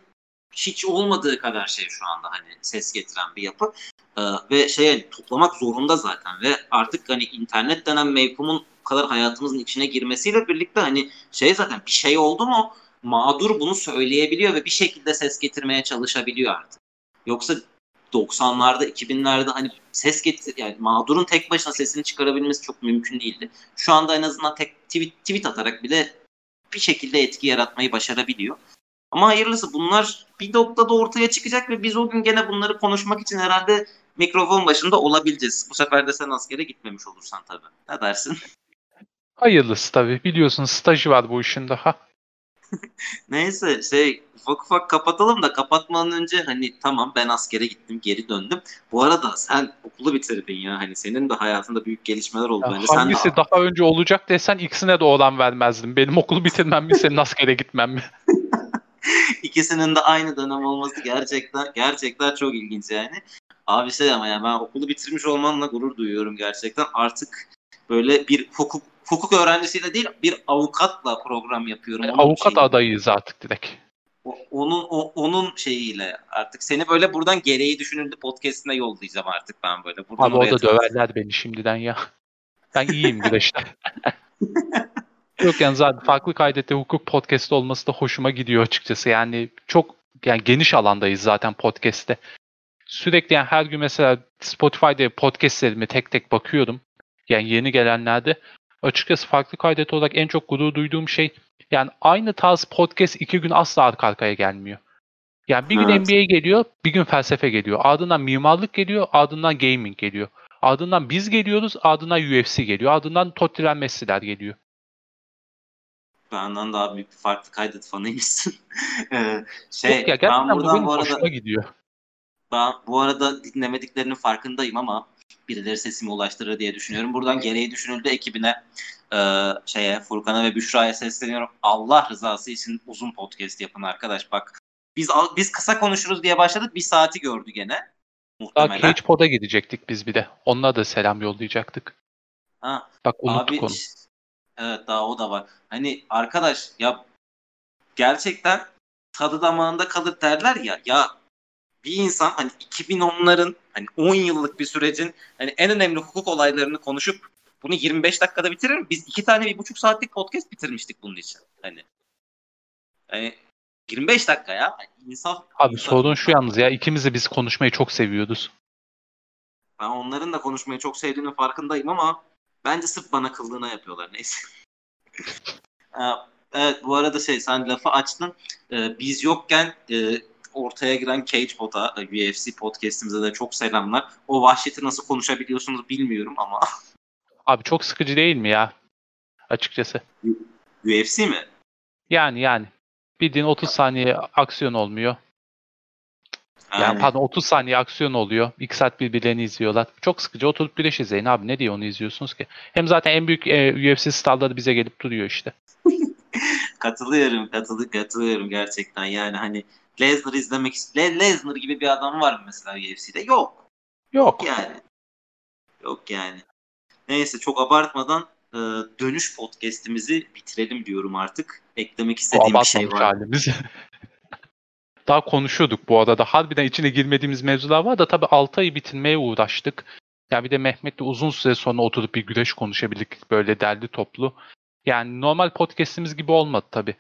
hiç olmadığı kadar şey şu anda hani ses getiren bir yapı. Ee, ve şey toplamak zorunda zaten ve artık hani internet denen mevkumun kadar hayatımızın içine girmesiyle birlikte hani şey zaten bir şey oldu mu mağdur bunu söyleyebiliyor ve bir şekilde ses getirmeye çalışabiliyor artık. Yoksa 90'larda 2000'lerde hani ses getir yani mağdurun tek başına sesini çıkarabilmesi çok mümkün değildi. Şu anda en azından tek tweet, tweet atarak bile bir şekilde etki yaratmayı başarabiliyor. Ama hayırlısı bunlar bir noktada ortaya çıkacak ve biz o gün gene bunları konuşmak için herhalde mikrofon başında olabileceğiz. Bu sefer de sen askere gitmemiş olursan tabii. Ne dersin? Hayırlısı tabii. Biliyorsun stajı var bu işin daha. Neyse şey ufak ufak kapatalım da kapatmadan önce hani tamam ben askere gittim geri döndüm. Bu arada sen okulu bitirdin ya hani senin de hayatında büyük gelişmeler oldu. Ya bence. Hangisi sen de... daha önce olacak desen ikisine de oran vermezdim. Benim okulu bitirmem mi senin askere gitmem mi? İkisinin de aynı dönem olması gerçekten gerçekten çok ilginç yani. Abi şey ama ya ben okulu bitirmiş olmanla gurur duyuyorum gerçekten. Artık böyle bir hukuk hukuk öğrencisiyle değil bir avukatla program yapıyorum. Yani avukat şeyiyle. adayıyız artık direkt. O, onun o, onun şeyiyle artık seni böyle buradan gereği düşünüldü podcast'ine yollayacağım artık ben böyle. Buradan Abi o da döverler beni şimdiden ya. Ben iyiyim güreşte. Yok yani zaten farklı kaydette hukuk podcast olması da hoşuma gidiyor açıkçası. Yani çok yani geniş alandayız zaten podcast'te. Sürekli yani her gün mesela Spotify'da podcastlerime tek tek bakıyorum. Yani yeni gelenlerde. Açıkçası farklı kaydet olarak en çok gurur duyduğum şey yani aynı tarz podcast iki gün asla arka arkaya gelmiyor. Yani bir gün evet. NBA geliyor, bir gün felsefe geliyor. Ardından mimarlık geliyor, ardından gaming geliyor. Ardından biz geliyoruz, ardından UFC geliyor. Ardından Tottenham Messi'ler geliyor benden daha büyük bir farklı kaydet fanıymışsın. ee, şey, Yok ya ben buradan bu arada gidiyor. Ben bu arada dinlemediklerinin farkındayım ama birileri sesimi ulaştırır diye düşünüyorum. Buradan gereği düşünüldü ekibine e, şeye Furkan'a ve Büşra'ya sesleniyorum. Allah rızası için uzun podcast yapın arkadaş. Bak biz biz kısa konuşuruz diye başladık. Bir saati gördü gene. Muhtemelen. Daha Cage Pod'a gidecektik biz bir de. Onunla da selam yollayacaktık. Ha. Bak unuttuk Abi, onu. Evet daha o da var. Hani arkadaş ya gerçekten tadı damağında kalır derler ya. Ya bir insan hani 2010'ların hani 10 yıllık bir sürecin hani en önemli hukuk olaylarını konuşup bunu 25 dakikada bitirir mi? Biz iki tane bir buçuk saatlik podcast bitirmiştik bunun için. Hani hani 25 dakika ya. Hani insaf. Abi sorun şu yalnız ya ikimiz de biz konuşmayı çok seviyoruz. Ben onların da konuşmayı çok sevdiğinin farkındayım ama Bence sırf bana kıldığına yapıyorlar neyse. evet bu arada şey sen lafı açtın. Ee, biz yokken e, ortaya giren Cage Bot'a, e, UFC podcast'imize de çok selamlar. O vahşeti nasıl konuşabiliyorsunuz bilmiyorum ama. Abi çok sıkıcı değil mi ya? Açıkçası. UFC mi? Yani yani. Bildiğin 30 saniye aksiyon olmuyor. Yani Aynen. pardon 30 saniye aksiyon oluyor. 2 saat birbirlerini izliyorlar. Çok sıkıcı. Oturup güreş izleyin abi. Ne diye onu izliyorsunuz ki? Hem zaten en büyük e, UFC starları bize gelip duruyor işte. katılıyorum, katılıyorum, katılıyorum gerçekten. Yani hani Lesnar izlemek Le Lesnar gibi bir adam var mı mesela UFC'de? Yok. Yok. Yani. Yok yani. Neyse çok abartmadan e, dönüş podcast'imizi bitirelim diyorum artık. Eklemek istediğim bir şey var. halimiz. Daha konuşuyorduk bu arada. Harbiden içine girmediğimiz mevzular var da tabii 6 ayı bitirmeye uğraştık. Ya bir de Mehmet'le uzun süre sonra oturup bir güreş konuşabildik böyle derli toplu. Yani normal podcast'imiz gibi olmadı tabii.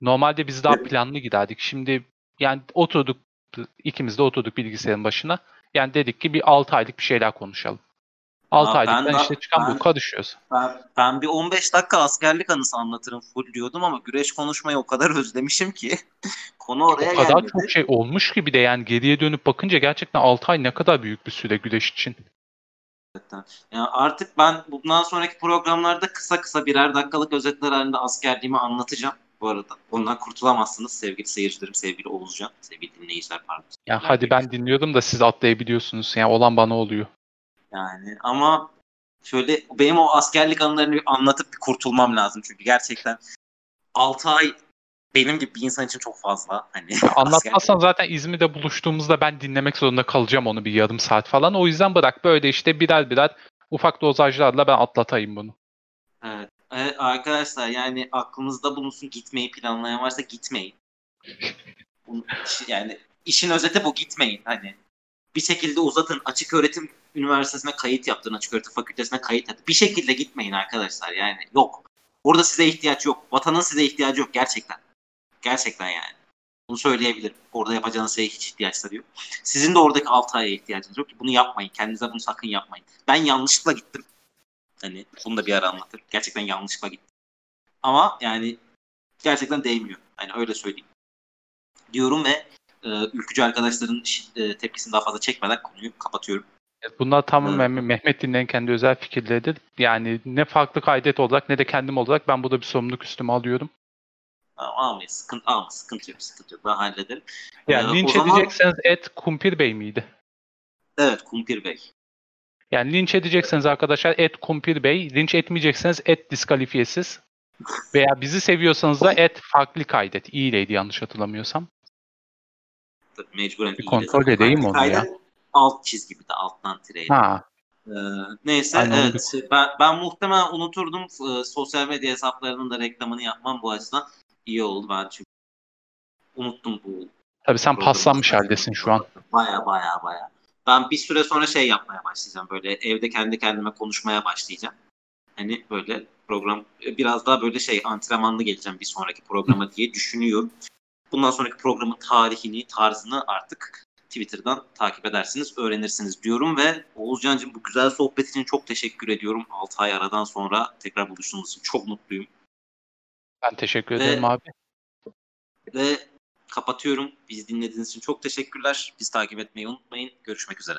Normalde biz daha planlı giderdik. Şimdi yani oturduk ikimiz de oturduk bilgisayarın başına. Yani dedik ki bir 6 aylık bir şeyler konuşalım. 6 aylıktan işte çıkan ben, bu karışıyoruz. Ben, ben bir 15 dakika askerlik anısı anlatırım full diyordum ama güreş konuşmayı o kadar özlemişim ki konu oraya geldi. O kadar gelmedi. çok şey olmuş ki bir de yani geriye dönüp bakınca gerçekten 6 ay ne kadar büyük bir süre güreş için. Yani artık ben bundan sonraki programlarda kısa kısa birer dakikalık özetler halinde askerliğimi anlatacağım bu arada. Ondan kurtulamazsınız sevgili seyircilerim, sevgili Oğuzcan, sevgili dinleyiciler pardon. Ya hadi ben dinliyordum da siz atlayabiliyorsunuz. Yani olan bana oluyor. Yani ama şöyle benim o askerlik anılarını anlatıp bir kurtulmam lazım çünkü gerçekten 6 ay benim gibi bir insan için çok fazla. Hani anlatmazsan zaten İzmir'de buluştuğumuzda ben dinlemek zorunda kalacağım onu bir yarım saat falan. O yüzden bırak böyle işte birer birer ufak dozajlarla ben atlatayım bunu. Evet. evet arkadaşlar yani aklınızda bulunsun gitmeyi planlayan varsa gitmeyin. yani işin özeti bu gitmeyin hani. Bir şekilde uzatın. Açık öğretim üniversitesine kayıt yaptırın. Açık öğretim fakültesine kayıt yaptın. Bir şekilde gitmeyin arkadaşlar yani. Yok. Burada size ihtiyaç yok. Vatanın size ihtiyacı yok gerçekten. Gerçekten yani. Bunu söyleyebilirim. Orada yapacağınız şeye hiç ihtiyaçları yok. Sizin de oradaki 6 aya ihtiyacınız yok. Bunu yapmayın. Kendinize bunu sakın yapmayın. Ben yanlışlıkla gittim. Hani bunu da bir ara anlatırım. Gerçekten yanlışlıkla gittim. Ama yani gerçekten değmiyor. Hani öyle söyleyeyim. Diyorum ve e, ülkücü arkadaşların e, tepkisini daha fazla çekmeden konuyu kapatıyorum. Bunlar tamamen evet. Mehmet Dinler'in kendi özel fikirleridir. Yani ne farklı kaydet olarak ne de kendim olarak ben burada bir sorumluluk üstüme alıyorum. Almayız. Sıkıntı alma. Sıkıntı yok. Sıkıntı yok. Ben hallederim. Yani ee, linç zaman... edecekseniz et Kumpir Bey miydi? Evet Kumpir Bey. Yani linç edecekseniz arkadaşlar et Kumpir Bey. Linç etmeyecekseniz et diskalifiyesiz. Veya bizi seviyorsanız da et farklı kaydet. İyileydi yanlış hatırlamıyorsam. Mecburen bir kontrol edeyim onu ya. Alt çizgi bir de alttan tireyle. Ha. Ee, neyse Aynen. evet ben, ben muhtemelen unuturdum e, sosyal medya hesaplarının da reklamını yapmam bu açıdan iyi oldu ben çünkü unuttum bu. Tabii sen paslanmış haldesin şu an. Baya baya baya. Ben bir süre sonra şey yapmaya başlayacağım böyle evde kendi kendime konuşmaya başlayacağım. Hani böyle program biraz daha böyle şey antrenmanlı geleceğim bir sonraki programa diye düşünüyorum. Bundan sonraki programın tarihini, tarzını artık Twitter'dan takip edersiniz, öğrenirsiniz diyorum ve Oğuzcan'cığım bu güzel sohbet için çok teşekkür ediyorum. 6 ay aradan sonra tekrar buluştuğumuz için çok mutluyum. Ben teşekkür ve, ederim abi. Ve kapatıyorum. Bizi dinlediğiniz için çok teşekkürler. Biz takip etmeyi unutmayın. Görüşmek üzere.